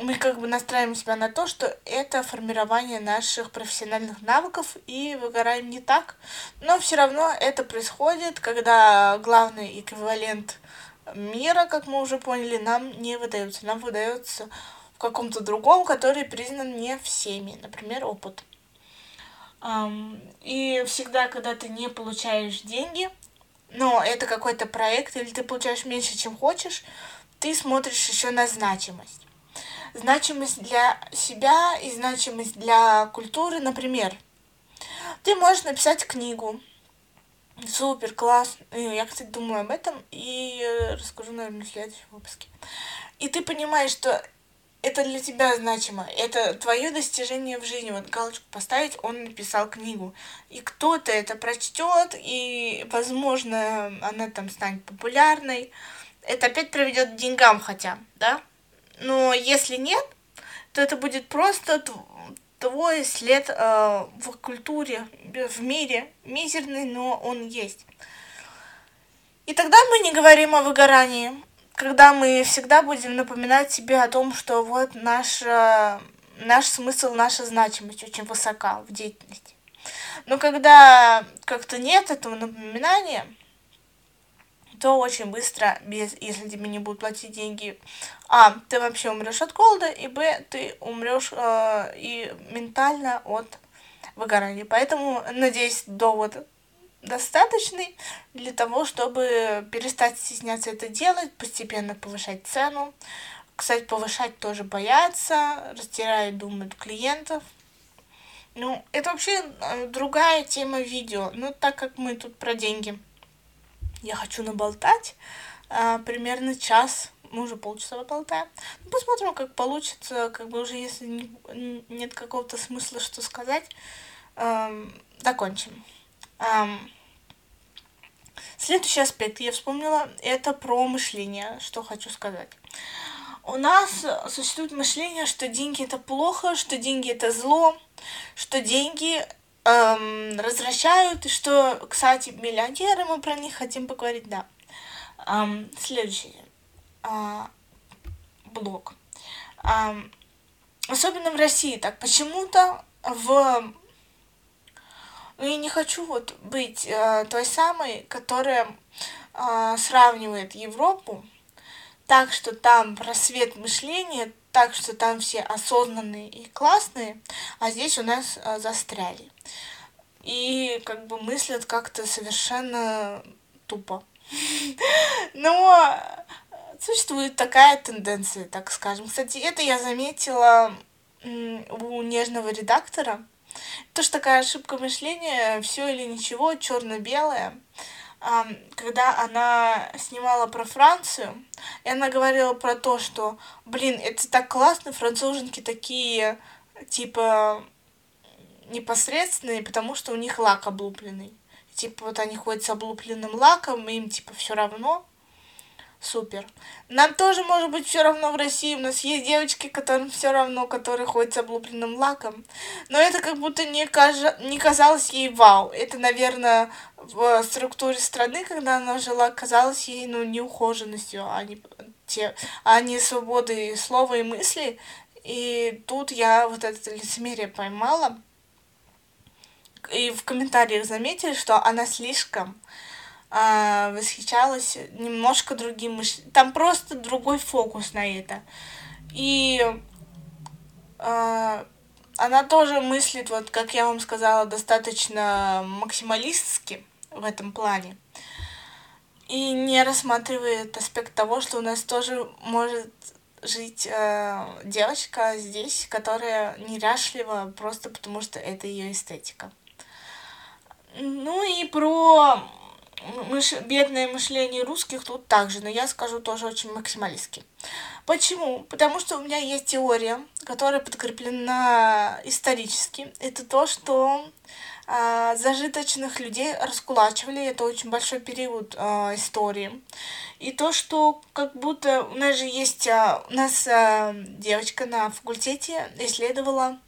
мы как бы настраиваем себя на то, что это формирование наших профессиональных навыков и выгораем не так. Но все равно это происходит, когда главный эквивалент мира, как мы уже поняли, нам не выдается. Нам выдается в каком-то другом, который признан не всеми, например, опыт. И всегда, когда ты не получаешь деньги, но это какой-то проект, или ты получаешь меньше, чем хочешь, ты смотришь еще на значимость значимость для себя и значимость для культуры, например. Ты можешь написать книгу. Супер, класс. Я, кстати, думаю об этом и расскажу, наверное, в следующем выпуске. И ты понимаешь, что это для тебя значимо, это твое достижение в жизни. Вот галочку поставить, он написал книгу. И кто-то это прочтет, и, возможно, она там станет популярной. Это опять приведет к деньгам хотя, да? Но если нет, то это будет просто твой след э, в культуре, в мире, мизерный, но он есть. И тогда мы не говорим о выгорании, когда мы всегда будем напоминать себе о том, что вот наш, наш смысл, наша значимость очень высока в деятельности. Но когда как-то нет этого напоминания, то очень быстро, без, если тебе не будут платить деньги, а, ты вообще умрешь от голода, и б, ты умрешь э, и ментально от выгорания. Поэтому, надеюсь, довод достаточный для того, чтобы перестать стесняться это делать, постепенно повышать цену. Кстати, повышать тоже боятся, растирают, думают клиентов. Ну, это вообще э, другая тема видео. Ну, так как мы тут про деньги я хочу наболтать а, примерно час мы уже полчаса поболтаем. Ну, посмотрим, как получится, как бы уже если не, нет какого-то смысла что сказать, эм, закончим. Эм, следующий аспект я вспомнила, это про мышление, что хочу сказать. У нас существует мышление, что деньги это плохо, что деньги это зло, что деньги эм, развращают, и что, кстати, миллионеры, мы про них хотим поговорить, да. Um, следующий uh, блок. Um, особенно в России так почему-то в ну, я не хочу вот быть э, той самой, которая э, сравнивает Европу так, что там просвет мышления, так, что там все осознанные и классные, а здесь у нас э, застряли. И как бы мыслят как-то совершенно тупо. Но существует такая тенденция, так скажем. Кстати, это я заметила у нежного редактора. Тоже такая ошибка мышления, все или ничего, черно-белое. Когда она снимала про Францию, и она говорила про то, что, блин, это так классно, француженки такие, типа, непосредственные, потому что у них лак облупленный. Типа, вот они ходят с облупленным лаком, и им, типа, все равно супер. Нам тоже может быть все равно в России. У нас есть девочки, которым все равно, которые ходят с облупленным лаком. Но это как будто не, кажа... не казалось ей вау. Это, наверное, в структуре страны, когда она жила, казалось ей, ну, неухоженностью, а не, те... а не свободой слова и мысли. И тут я вот это лицемерие поймала. И в комментариях заметили, что она слишком а, восхищалась немножко другим мышлением. Там просто другой фокус на это. И а, она тоже мыслит, вот как я вам сказала, достаточно максималистски в этом плане. И не рассматривает аспект того, что у нас тоже может жить э, девочка здесь, которая неряшлива просто потому, что это ее эстетика. Про мыш... бедное мышление русских тут также, но я скажу тоже очень максималистски. Почему? Потому что у меня есть теория, которая подкреплена исторически. Это то, что а, зажиточных людей раскулачивали, это очень большой период а, истории. И то, что как будто у нас же есть, а, у нас а, девочка на факультете исследовала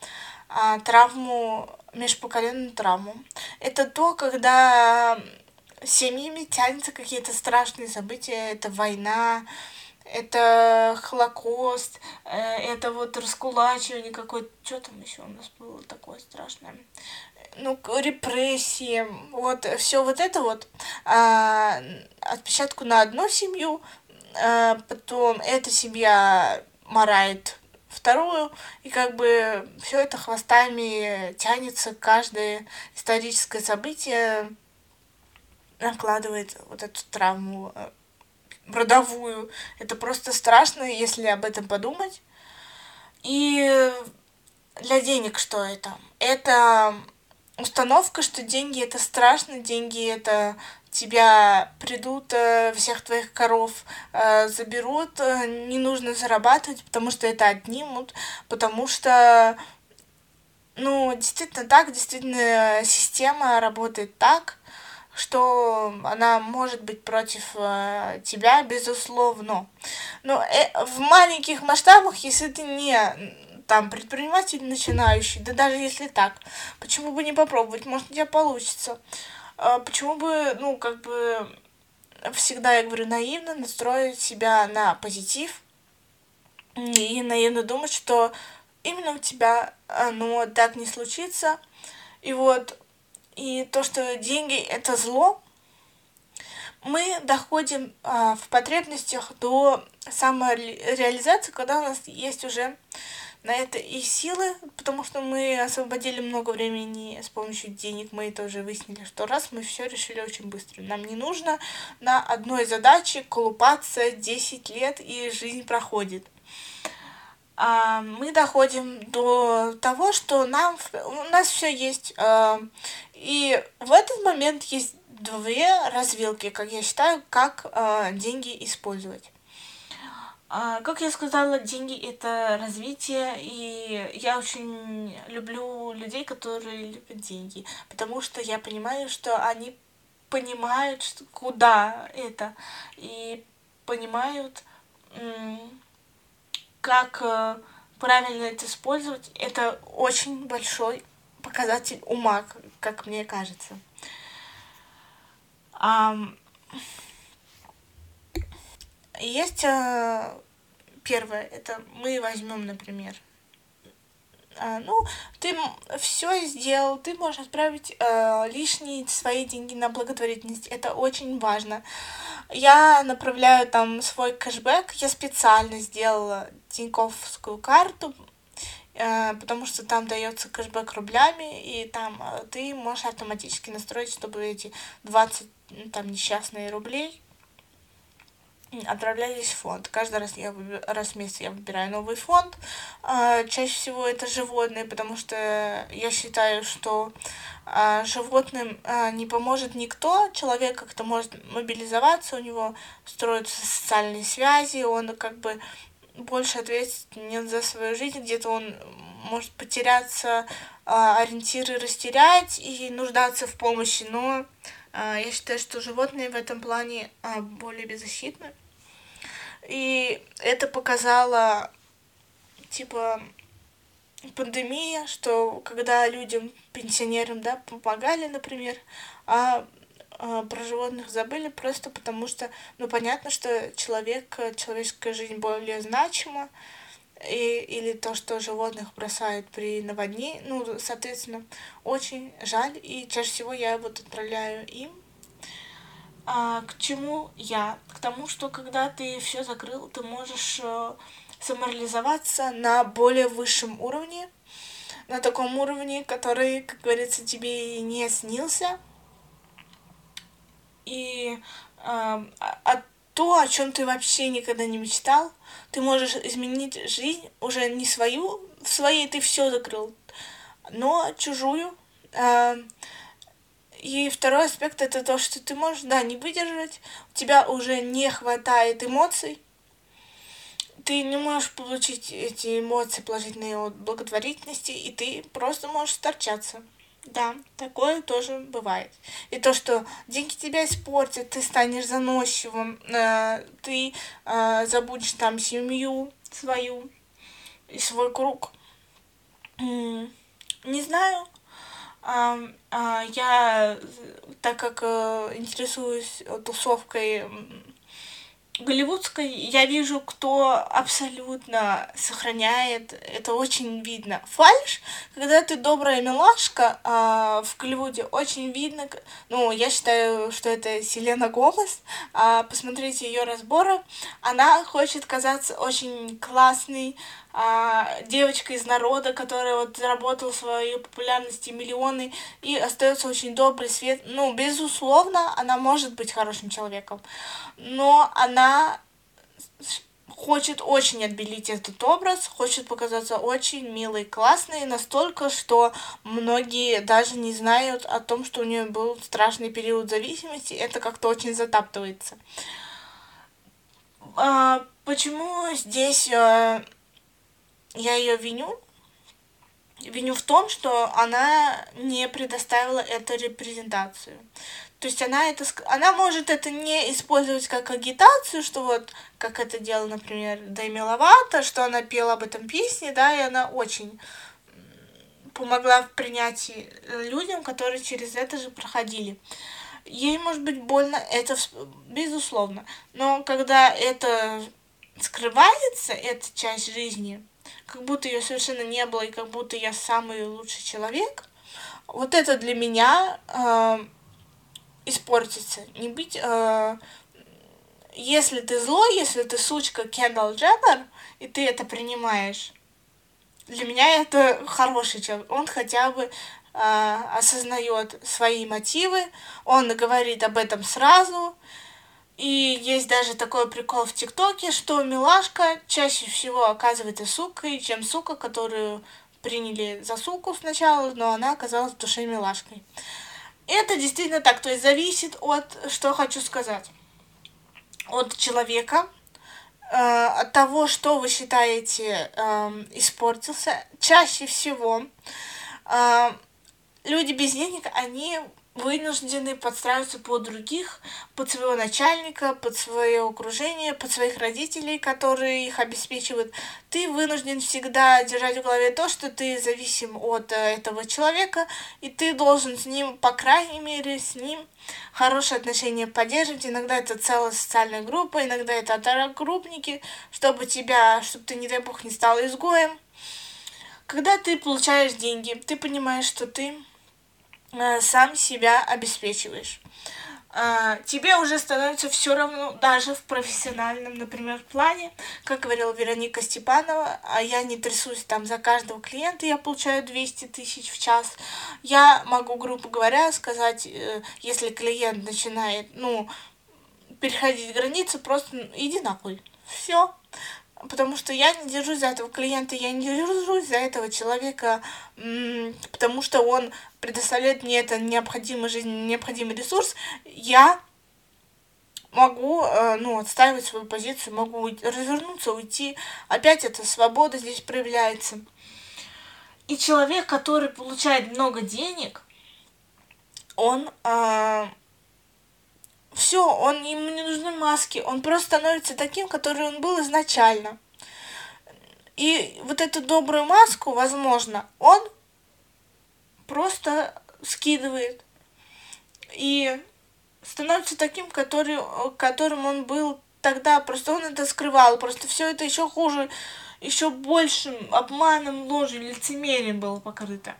травму, межпоколенную травму. Это то, когда семьями тянутся какие-то страшные события, это война, это Холокост, э, это вот раскулачивание какое-то, что там еще у нас было такое страшное, ну, репрессии, вот, все вот это вот, а, отпечатку на одну семью, а, потом эта семья морает вторую, и как бы все это хвостами тянется, каждое историческое событие накладывает вот эту травму э, родовую. Это просто страшно, если об этом подумать. И для денег что это? Это установка, что деньги это страшно, деньги это тебя придут, э, всех твоих коров э, заберут, не нужно зарабатывать, потому что это отнимут, потому что, ну, действительно так, действительно система работает так, что она может быть против э, тебя, безусловно. Но э, в маленьких масштабах, если ты не там предприниматель начинающий, да даже если так, почему бы не попробовать, может у тебя получится. Э, почему бы, ну, как бы всегда, я говорю, наивно настроить себя на позитив и наивно думать, что именно у тебя оно так не случится. И вот и то, что деньги это зло, мы доходим а, в потребностях до самореализации, когда у нас есть уже на это и силы, потому что мы освободили много времени с помощью денег, мы это уже выяснили, что раз мы все решили очень быстро. Нам не нужно на одной задаче колупаться 10 лет, и жизнь проходит. А, мы доходим до того, что нам, у нас все есть. А, и в этот момент есть две развилки, как я считаю, как а, деньги использовать. Как я сказала, деньги это развитие, и я очень люблю людей, которые любят деньги, потому что я понимаю, что они понимают, что, куда это, и понимают, как э, правильно это использовать, это очень большой показатель ума, как мне кажется. Um, Есть э, первое, это мы возьмем, например, а, ну, ты все сделал, ты можешь отправить э, лишние свои деньги на благотворительность. Это очень важно. Я направляю там свой кэшбэк. Я специально сделала тиньковскую карту, э, потому что там дается кэшбэк рублями, и там ты можешь автоматически настроить, чтобы эти 20 там несчастные рублей отправлялись в фонд. Каждый раз, я раз в месяц я выбираю новый фонд. А, чаще всего это животные, потому что я считаю, что а, животным а, не поможет никто. Человек как-то может мобилизоваться, у него строятся социальные связи, он как бы больше ответственен за свою жизнь, где-то он может потеряться, ориентиры растерять и нуждаться в помощи, но я считаю, что животные в этом плане более беззащитны. И это показало, типа, пандемия, что когда людям, пенсионерам, да, помогали, например, а, а про животных забыли просто потому что, ну, понятно, что человек, человеческая жизнь более значима, и, или то, что животных бросают при наводнении, ну, соответственно, очень жаль, и чаще всего я вот отправляю им а, к чему я? К тому, что когда ты все закрыл, ты можешь э, самореализоваться на более высшем уровне, на таком уровне, который, как говорится, тебе и не снился. И э, а то, о чем ты вообще никогда не мечтал, ты можешь изменить жизнь уже не свою, в своей ты все закрыл, но чужую. Э, и второй аспект это то, что ты можешь, да, не выдержать, у тебя уже не хватает эмоций, ты не можешь получить эти эмоции положительные от благотворительности, и ты просто можешь сторчаться. Да, такое тоже бывает. И то, что деньги тебя испортят, ты станешь заносчивым, э, ты э, забудешь там семью свою и свой круг. Не знаю, а, а, я, так как э, интересуюсь тусовкой голливудской, я вижу, кто абсолютно сохраняет, это очень видно. Фальш, когда ты добрая милашка а, в Голливуде, очень видно, ну, я считаю, что это Селена Гомес, а, посмотрите ее разборы, она хочет казаться очень классной, а, девочка из народа, которая вот заработала свою популярность и миллионы и остается очень добрый свет. Ну, безусловно, она может быть хорошим человеком, но она хочет очень отбелить этот образ, хочет показаться очень милой, классной, настолько, что многие даже не знают о том, что у нее был страшный период зависимости, это как-то очень затаптывается. А, почему здесь а, я ее виню, виню в том, что она не предоставила эту репрезентацию. То есть она это, она может это не использовать как агитацию, что вот, как это делала, например, Дэми Ловато, что она пела об этом песне, да, и она очень помогла в принятии людям, которые через это же проходили. Ей может быть больно, это безусловно, но когда это скрывается, эта часть жизни, как будто ее совершенно не было, и как будто я самый лучший человек, вот это для меня э, испортится. Не быть... Э, если ты злой, если ты сучка Кендалл Дженнер, и ты это принимаешь, для меня это хороший человек. Он хотя бы э, осознает свои мотивы, он говорит об этом сразу, и есть даже такой прикол в ТикТоке, что милашка чаще всего оказывается сукой, чем сука, которую приняли за суку сначала, но она оказалась в душе милашкой. Это действительно так, то есть зависит от, что хочу сказать, от человека, э, от того, что вы считаете э, испортился. Чаще всего э, люди без денег, они вынуждены подстраиваться под других, под своего начальника, под свое окружение, под своих родителей, которые их обеспечивают. Ты вынужден всегда держать в голове то, что ты зависим от э, этого человека, и ты должен с ним, по крайней мере, с ним хорошие отношения поддерживать. Иногда это целая социальная группа, иногда это одногруппники, чтобы тебя, чтобы ты, не дай бог, не стал изгоем. Когда ты получаешь деньги, ты понимаешь, что ты сам себя обеспечиваешь. А, тебе уже становится все равно, даже в профессиональном, например, плане, как говорила Вероника Степанова, а я не трясусь там за каждого клиента, я получаю 200 тысяч в час. Я могу, грубо говоря, сказать, э, если клиент начинает, ну, переходить границы, просто иди нахуй. Все потому что я не держусь за этого клиента, я не держусь за этого человека, потому что он предоставляет мне это необходимый жизнь, необходимый ресурс, я могу, э, ну, отстаивать свою позицию, могу развернуться, уйти. Опять эта свобода здесь проявляется. И человек, который получает много денег, он э, все, он ему не нужны маски, он просто становится таким, который он был изначально. И вот эту добрую маску, возможно, он просто скидывает и становится таким, который, которым он был тогда, просто он это скрывал, просто все это еще хуже, еще большим обманом, ложью, лицемерием было покрыто.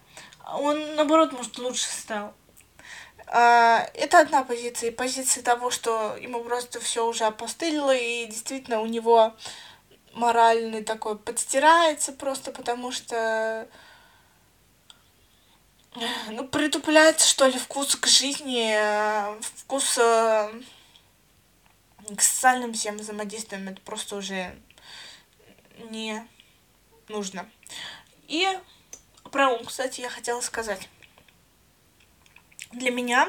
Он, наоборот, может, лучше стал. А, это одна позиция. Позиция того, что ему просто все уже опостылило, и действительно у него моральный такой подстирается просто потому что ну, притупляется, что ли, вкус к жизни, вкус э, к социальным всем взаимодействиям. Это просто уже не нужно. И про ум, кстати, я хотела сказать для меня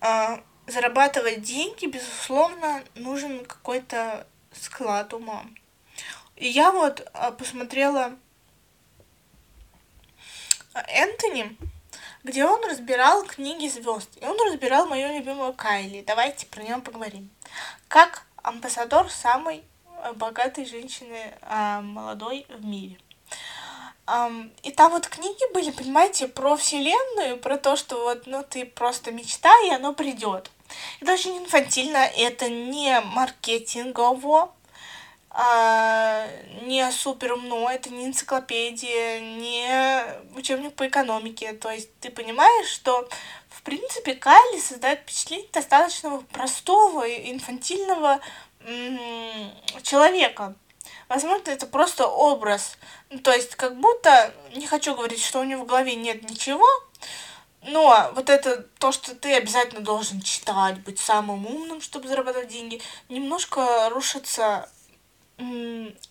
э, зарабатывать деньги, безусловно, нужен какой-то склад ума. И я вот э, посмотрела Энтони, где он разбирал книги звезд. И он разбирал мою любимую Кайли. Давайте про нее поговорим. Как амбассадор самой богатой женщины э, молодой в мире. Um, и там вот книги были, понимаете, про вселенную, про то, что вот, ну, ты просто мечтай, и оно придет. Это очень инфантильно, это не маркетингово, а, не супер умно, это не энциклопедия, не учебник по экономике. То есть ты понимаешь, что в принципе Кайли создает впечатление достаточно простого, инфантильного человека. Возможно, это просто образ. Ну, то есть, как будто, не хочу говорить, что у него в голове нет ничего, но вот это то, что ты обязательно должен читать, быть самым умным, чтобы зарабатывать деньги, немножко рушится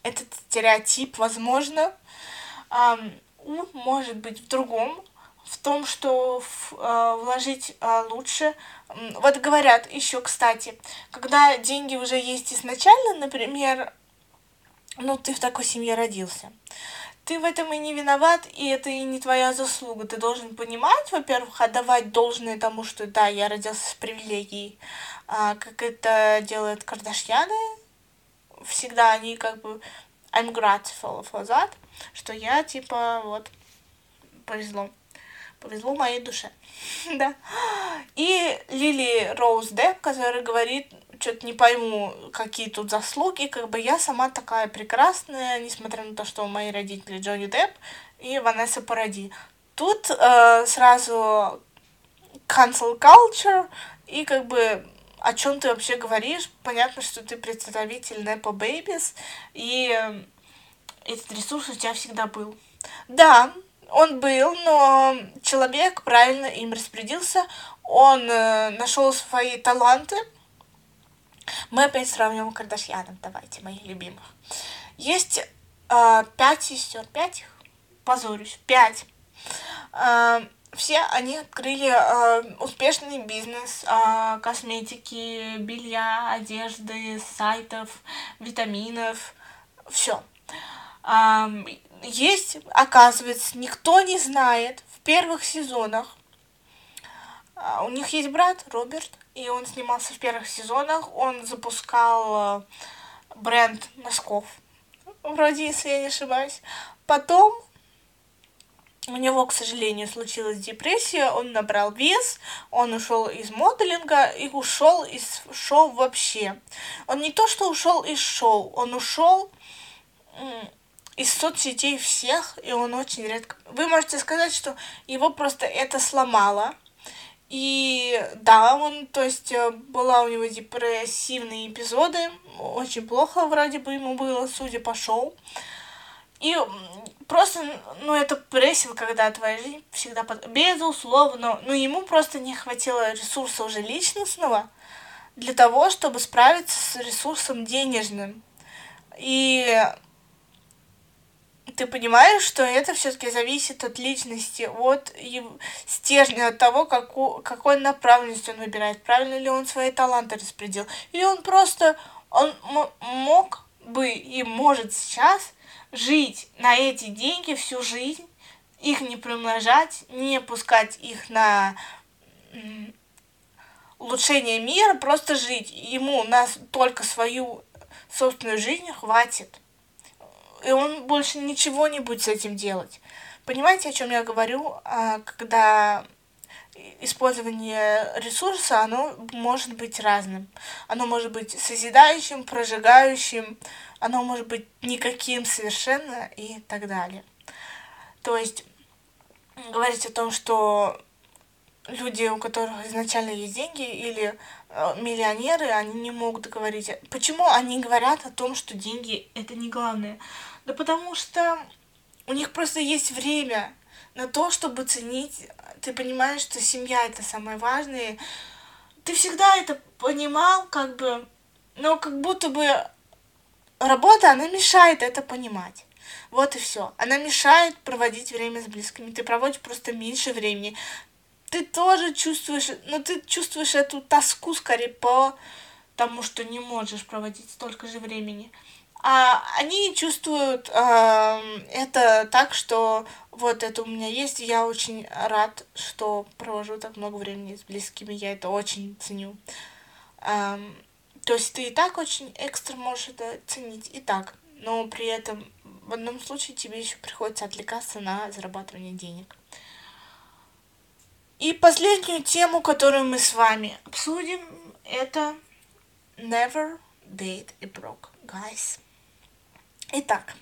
этот стереотип, возможно. Ум может быть в другом, в том, что э, вложить э, лучше. Вот говорят еще, кстати, когда деньги уже есть изначально, например, ну, ты в такой семье родился. Ты в этом и не виноват, и это и не твоя заслуга. Ты должен понимать, во-первых, отдавать должное тому, что да, я родился с привилегией, а, как это делают Кардашьяны. Всегда они как бы I'm grateful for that, что я типа вот повезло. Повезло моей душе. да. И Лили Роуз Депп, которая говорит, что-то не пойму, какие тут заслуги, как бы я сама такая прекрасная, несмотря на то, что мои родители Джонни Депп и Ванесса Паради. Тут э, сразу cancel culture, и как бы о чем ты вообще говоришь, понятно, что ты представитель Nepo Babies, и э, этот ресурс у тебя всегда был. Да, он был, но человек правильно им распорядился, он э, нашел свои таланты, мы опять сравниваем Кардашьянов, давайте, моих любимых. Есть э, пять сестер, пять их, позорюсь, пять. Э, все они открыли э, успешный бизнес э, косметики, белья, одежды, сайтов, витаминов, все. Э, есть, оказывается, никто не знает в первых сезонах А, у них есть брат Роберт, и он снимался в первых сезонах. Он запускал э, бренд носков, вроде, если я не ошибаюсь. Потом у него, к сожалению, случилась депрессия, он набрал вес, он ушел из моделинга и ушел из шоу вообще. Он не то, что ушел из шоу, он ушел из соцсетей всех, и он очень редко... Вы можете сказать, что его просто это сломало. И да, он, то есть, э, была у него депрессивные эпизоды, очень плохо вроде бы ему было, судя по шоу. И просто, ну, это прессинг, когда твоя жизнь всегда под... Безусловно, ну, ему просто не хватило ресурса уже личностного для того, чтобы справиться с ресурсом денежным. И ты понимаешь, что это все-таки зависит от личности, от стержня, от того, каку, какой направленность он выбирает, правильно ли он свои таланты распределил. Или он просто, он мог бы и может сейчас жить на эти деньги всю жизнь, их не примножать, не пускать их на улучшение мира, просто жить. Ему нас только свою собственную жизнь хватит и он больше ничего не будет с этим делать. Понимаете, о чем я говорю, а, когда использование ресурса, оно может быть разным. Оно может быть созидающим, прожигающим, оно может быть никаким совершенно и так далее. То есть говорить о том, что люди, у которых изначально есть деньги или э, миллионеры, они не могут говорить. Почему они говорят о том, что деньги это не главное? Да потому что у них просто есть время на то, чтобы ценить. Ты понимаешь, что семья это самое важное. Ты всегда это понимал, как бы, но как будто бы работа, она мешает это понимать. Вот и все. Она мешает проводить время с близкими. Ты проводишь просто меньше времени. Ты тоже чувствуешь, но ну, ты чувствуешь эту тоску скорее по тому, что не можешь проводить столько же времени а, они чувствуют а, это так, что вот это у меня есть, и я очень рад, что провожу так много времени с близкими, я это очень ценю. А, то есть ты и так очень экстра можешь это ценить, и так, но при этом в одном случае тебе еще приходится отвлекаться на зарабатывание денег. И последнюю тему, которую мы с вами обсудим, это never date a broke guys. Итак,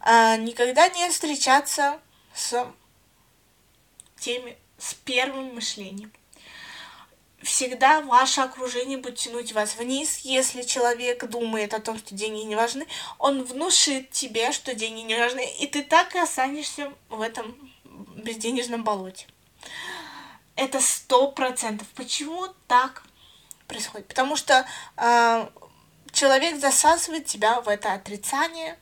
а, никогда не встречаться с теми, с первым мышлением. Всегда ваше окружение будет тянуть вас вниз. Если человек думает о том, что деньги не важны, он внушит тебе, что деньги не важны, и ты так и останешься в этом безденежном болоте. Это сто процентов. Почему так происходит? Потому что э, человек засасывает тебя в это отрицание,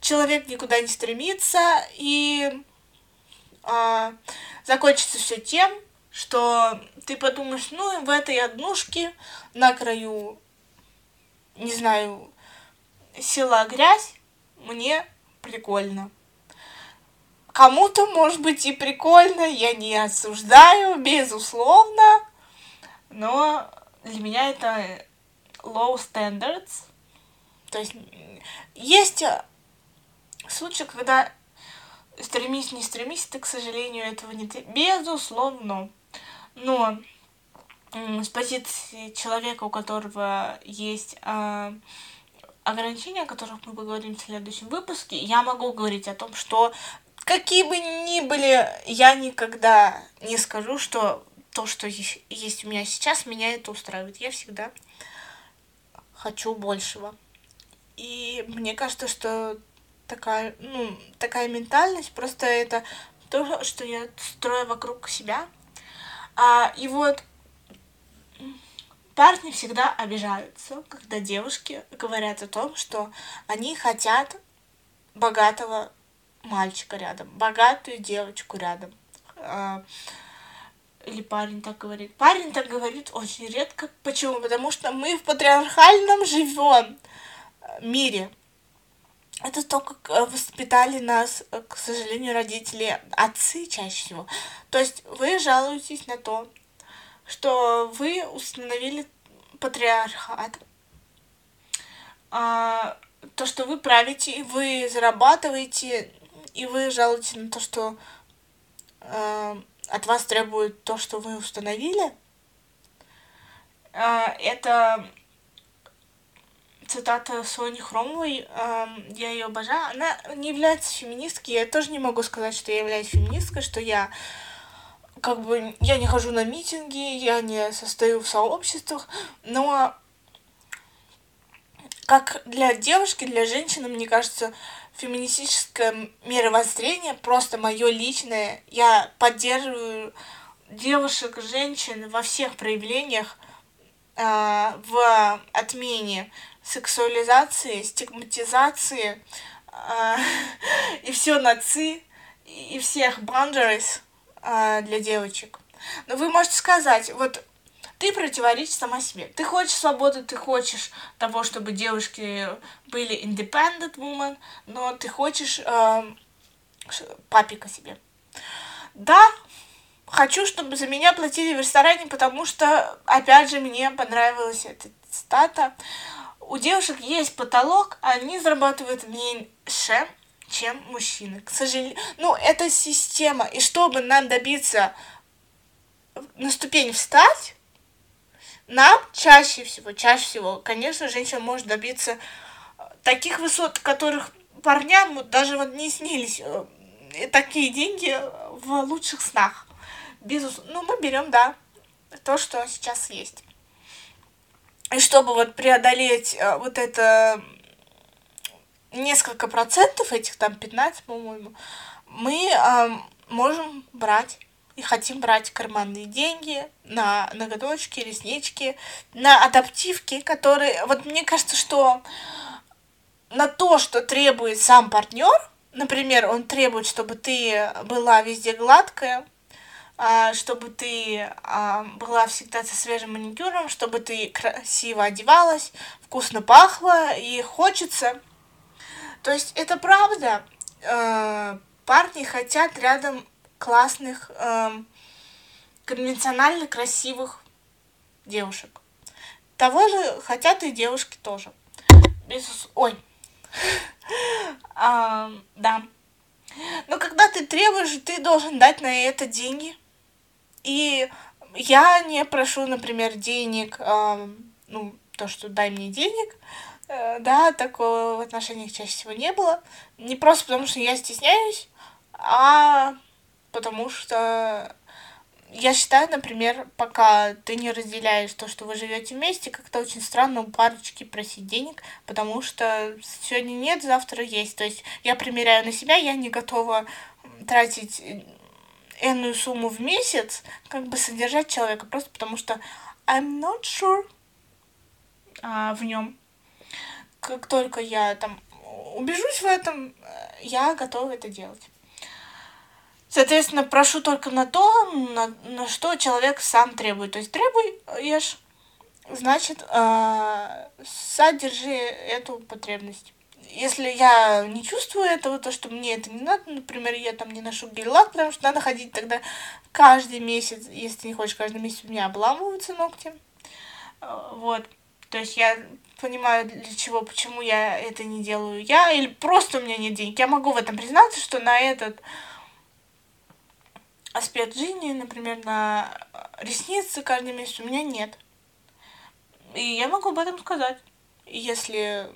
человек никуда не стремится, и а, закончится все тем, что ты подумаешь, ну, в этой однушке на краю, не знаю, села грязь, мне прикольно. Кому-то, может быть, и прикольно, я не осуждаю, безусловно, но для меня это low standards. То есть есть э, случаи, когда стремись, не стремись, ты, к сожалению, этого не ты. Безусловно. Но с позиции человека, у которого есть э, ограничения, о которых мы поговорим в следующем выпуске, я могу говорить о том, что какие бы ни были, я никогда не скажу, что то, что есть у меня сейчас, меня это устраивает. Я всегда хочу большего. И мне кажется, что такая, ну, такая ментальность, просто это то, что я строю вокруг себя. А, и вот парни всегда обижаются, когда девушки говорят о том, что они хотят богатого мальчика рядом, богатую девочку рядом. А, или парень так говорит. Парень так говорит очень редко. Почему? Потому что мы в патриархальном живем э, мире. Это то, как э, воспитали нас, э, к сожалению, родители, отцы чаще всего. То есть вы жалуетесь на то, что вы установили патриархат. А, то, что вы правите, вы зарабатываете, и вы жалуетесь на то, что от вас требуют то, что вы установили. Э, это цитата Сони Хромовой, э, я ее обожаю. Она не является феминисткой, я тоже не могу сказать, что я являюсь феминисткой, что я как бы я не хожу на митинги, я не состою в сообществах, но как для девушки, для женщины, мне кажется, феминистическое мировоззрение просто мое личное. Я поддерживаю девушек, женщин во всех проявлениях э, в отмене сексуализации, стигматизации э, и все наци и всех boundaries э, для девочек. Но вы можете сказать, вот ты противоречишь сама себе. Ты хочешь свободы, ты хочешь того, чтобы девушки были independent woman, но ты хочешь э, папика себе. Да, хочу, чтобы за меня платили в ресторане, потому что, опять же, мне понравилась эта цитата. У девушек есть потолок, они зарабатывают меньше, чем мужчины. К сожалению, ну, это система. И чтобы нам добиться на ступень встать, нам чаще всего, чаще всего, конечно, женщина может добиться э, таких высот, которых парням даже вот не снились э, такие деньги в лучших снах. Безусловно, ну мы берем, да, то, что сейчас есть. И чтобы вот преодолеть э, вот это несколько процентов, этих там 15, по-моему, мы э, можем брать и хотим брать карманные деньги на ноготочки, реснички, на адаптивки, которые... Вот мне кажется, что на то, что требует сам партнер, например, он требует, чтобы ты была везде гладкая, а, чтобы ты а, была всегда со свежим маникюром, чтобы ты красиво одевалась, вкусно пахла и хочется. То есть это правда. Э, парни хотят рядом классных, эм, конвенционально красивых девушек. Того же хотят и девушки тоже. Без... Ой. да. Но когда ты требуешь, ты должен дать на это деньги. И я не прошу, например, денег, э, ну, то, что дай мне денег, э, да, такого в отношениях чаще всего не было. Не просто потому, что я стесняюсь, а потому что я считаю, например, пока ты не разделяешь то, что вы живете вместе, как-то очень странно у парочки просить денег, потому что сегодня нет, завтра есть. То есть я примеряю на себя, я не готова тратить энную сумму в месяц, как бы содержать человека, просто потому что I'm not sure а, в нем. Как только я там убежусь в этом, я готова это делать. Соответственно, прошу только на то, на, на что человек сам требует. То есть требуешь, значит, э, содержи эту потребность. Если я не чувствую этого, то, что мне это не надо, например, я там не ношу гель-лак, потому что надо ходить тогда каждый месяц, если ты не хочешь каждый месяц, у меня обламываются ногти. Э, вот. То есть я понимаю, для чего, почему я это не делаю я, или просто у меня нет денег. Я могу в этом признаться, что на этот аспект жизни, например, на ресницы каждый месяц у меня нет. И я могу об этом сказать. Если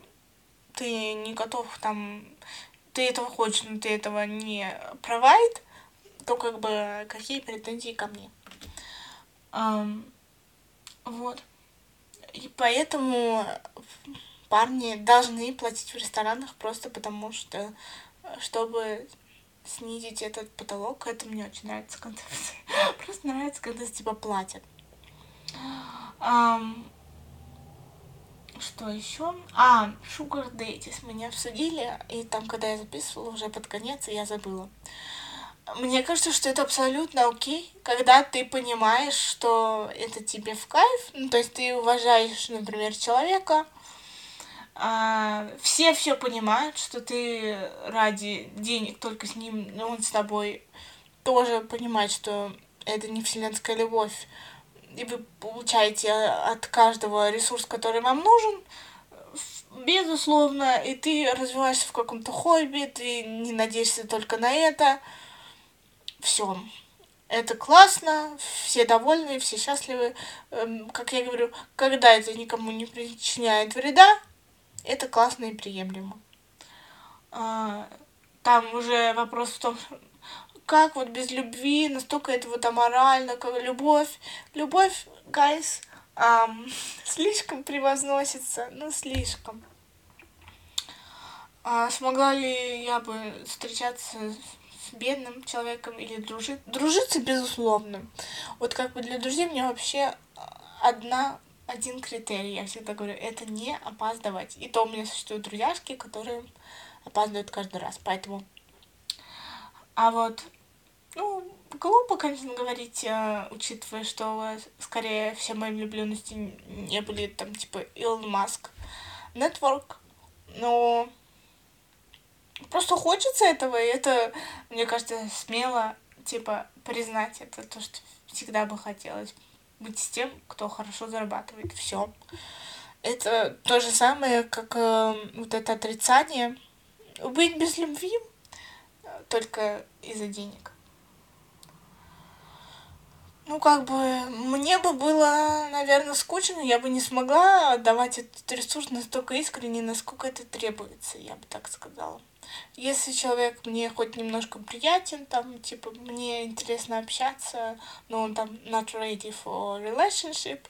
ты не готов там, ты этого хочешь, но ты этого не провайд, то как бы какие претензии ко мне? Um, вот. И поэтому парни должны платить в ресторанах просто потому что, чтобы снизить этот потолок. Это мне очень нравится концепция. Просто нравится, когда с тебя платят. Что еще? А, Sugar Daddies меня обсудили, и там, когда я записывала уже под конец, я забыла. Мне кажется, что это абсолютно окей, когда ты понимаешь, что это тебе в кайф, ну, то есть ты уважаешь, например, человека, а, все все понимают, что ты ради денег только с ним, но он с тобой тоже понимает, что это не вселенская любовь, и вы получаете от каждого ресурс, который вам нужен, безусловно, и ты развиваешься в каком-то хобби, ты не надеешься только на это. Все. Это классно, все довольны, все счастливы. Эм, как я говорю, когда это никому не причиняет вреда, это классно и приемлемо. А, там уже вопрос в том, как вот без любви, настолько это вот аморально, как любовь. Любовь, гайс, um, слишком превозносится, ну слишком. А смогла ли я бы встречаться с бедным человеком или дружить? Дружиться, безусловно. Вот как бы для друзей мне вообще одна один критерий, я всегда говорю, это не опаздывать. И то у меня существуют друзьяшки, которые опаздывают каждый раз, поэтому... А вот, ну, глупо, конечно, говорить, э, учитывая, что скорее все мои влюбленности не были там, типа, Илон Маск, Network, но просто хочется этого, и это, мне кажется, смело, типа, признать это, то, что всегда бы хотелось быть с тем, кто хорошо зарабатывает. Все. Это то же самое, как э, вот это отрицание. Быть без любви только из-за денег. Ну, как бы, мне бы было, наверное, скучно, я бы не смогла давать этот ресурс настолько искренне, насколько это требуется, я бы так сказала. Если человек мне хоть немножко приятен, там, типа, мне интересно общаться, но он там not ready for relationship,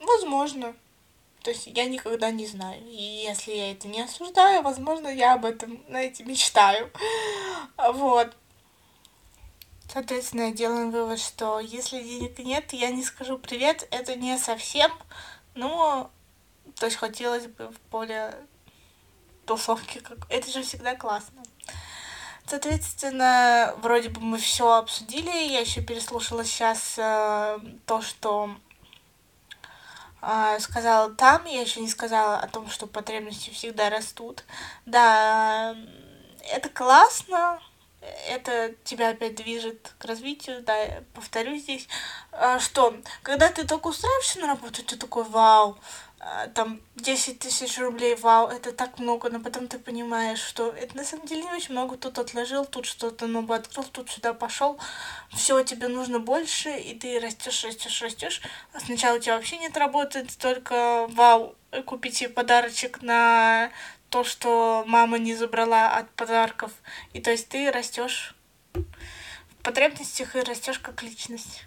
возможно. То есть я никогда не знаю. И если я это не осуждаю, возможно, я об этом, знаете, мечтаю. Вот. Соответственно, делаем вывод, что если денег нет, я не скажу привет, это не совсем, но то есть хотелось бы в более тусовки, как... это же всегда классно. Соответственно, вроде бы мы все обсудили. Я еще переслушала сейчас э, то, что э, сказала там. Я еще не сказала о том, что потребности всегда растут. Да, это классно. Это тебя опять движет к развитию, да, повторю здесь, э, что? Когда ты только устраиваешься на работу, ты такой, вау, а, там 10 тысяч рублей, вау, это так много, но потом ты понимаешь, что это на самом деле не очень много, тут отложил, тут что-то новое открыл, тут сюда пошел, все, тебе нужно больше, и ты растешь, растешь, растешь. А сначала у тебя вообще нет работы, только вау, купить себе подарочек на то, что мама не забрала от подарков. И то есть ты растешь в потребностях и растешь как личность.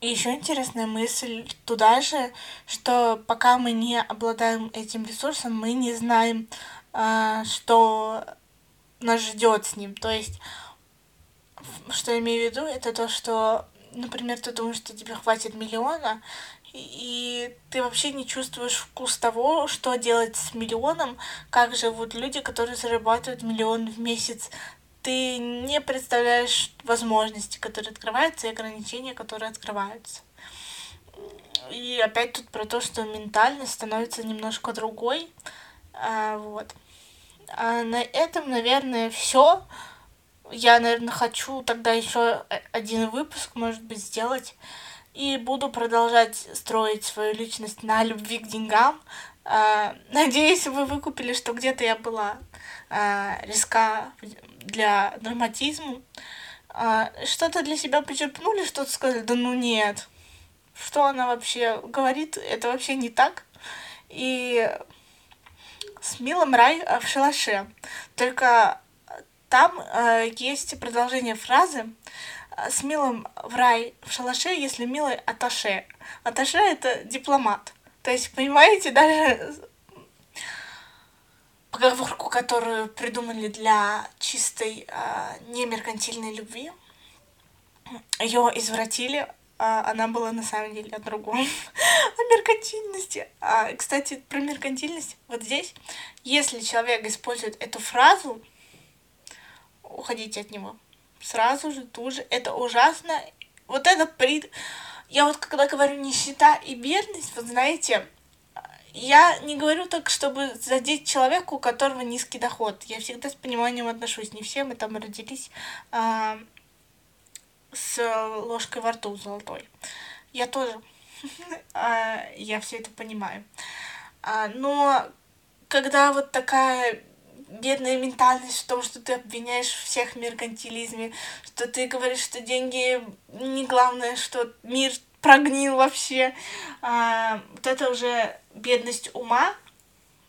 И еще интересная мысль туда же, что пока мы не обладаем этим ресурсом, мы не знаем, а, что нас ждет с ним. То есть, что я имею в виду, это то, что, например, ты думаешь, что тебе хватит миллиона, и ты вообще не чувствуешь вкус того, что делать с миллионом, как живут люди, которые зарабатывают миллион в месяц ты не представляешь возможности, которые открываются, и ограничения, которые открываются. И опять тут про то, что ментальность становится немножко другой. А, вот. А на этом, наверное, все. Я, наверное, хочу тогда еще один выпуск, может быть, сделать. И буду продолжать строить свою личность на любви к деньгам. А, надеюсь, вы выкупили, что где-то я была а, риска для драматизма. А, что-то для себя почерпнули, что-то сказали, да ну нет. Что она вообще говорит, это вообще не так. И с Милом рай в шалаше. Только там есть продолжение фразы с Милом в рай в шалаше, если Милый аташе. Аташе это дипломат. То есть, понимаете, даже поговорку, которую придумали для чистой э, немеркантильной любви. Ее извратили, э, она была на самом деле о другом, о меркантильности. А, кстати, про меркантильность вот здесь, если человек использует эту фразу, уходите от него. Сразу же, тут же. Это ужасно. Вот это при... Я вот когда говорю нищета и бедность, вот знаете, я не говорю так, чтобы задеть человека, у которого низкий доход. Я всегда с пониманием отношусь. Не все мы там родились а, с ложкой во рту золотой. Я тоже. А, я все это понимаю. А, но когда вот такая бедная ментальность в том, что ты обвиняешь всех в меркантилизме, что ты говоришь, что деньги не главное, что мир прогнил вообще. А, вот это уже бедность ума.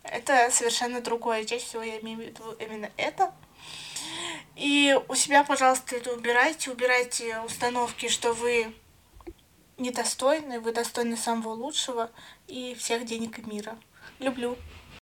Это совершенно другое. Чаще всего я имею в виду именно это. И у себя, пожалуйста, это убирайте. Убирайте установки, что вы недостойны, вы достойны самого лучшего и всех денег мира. Люблю.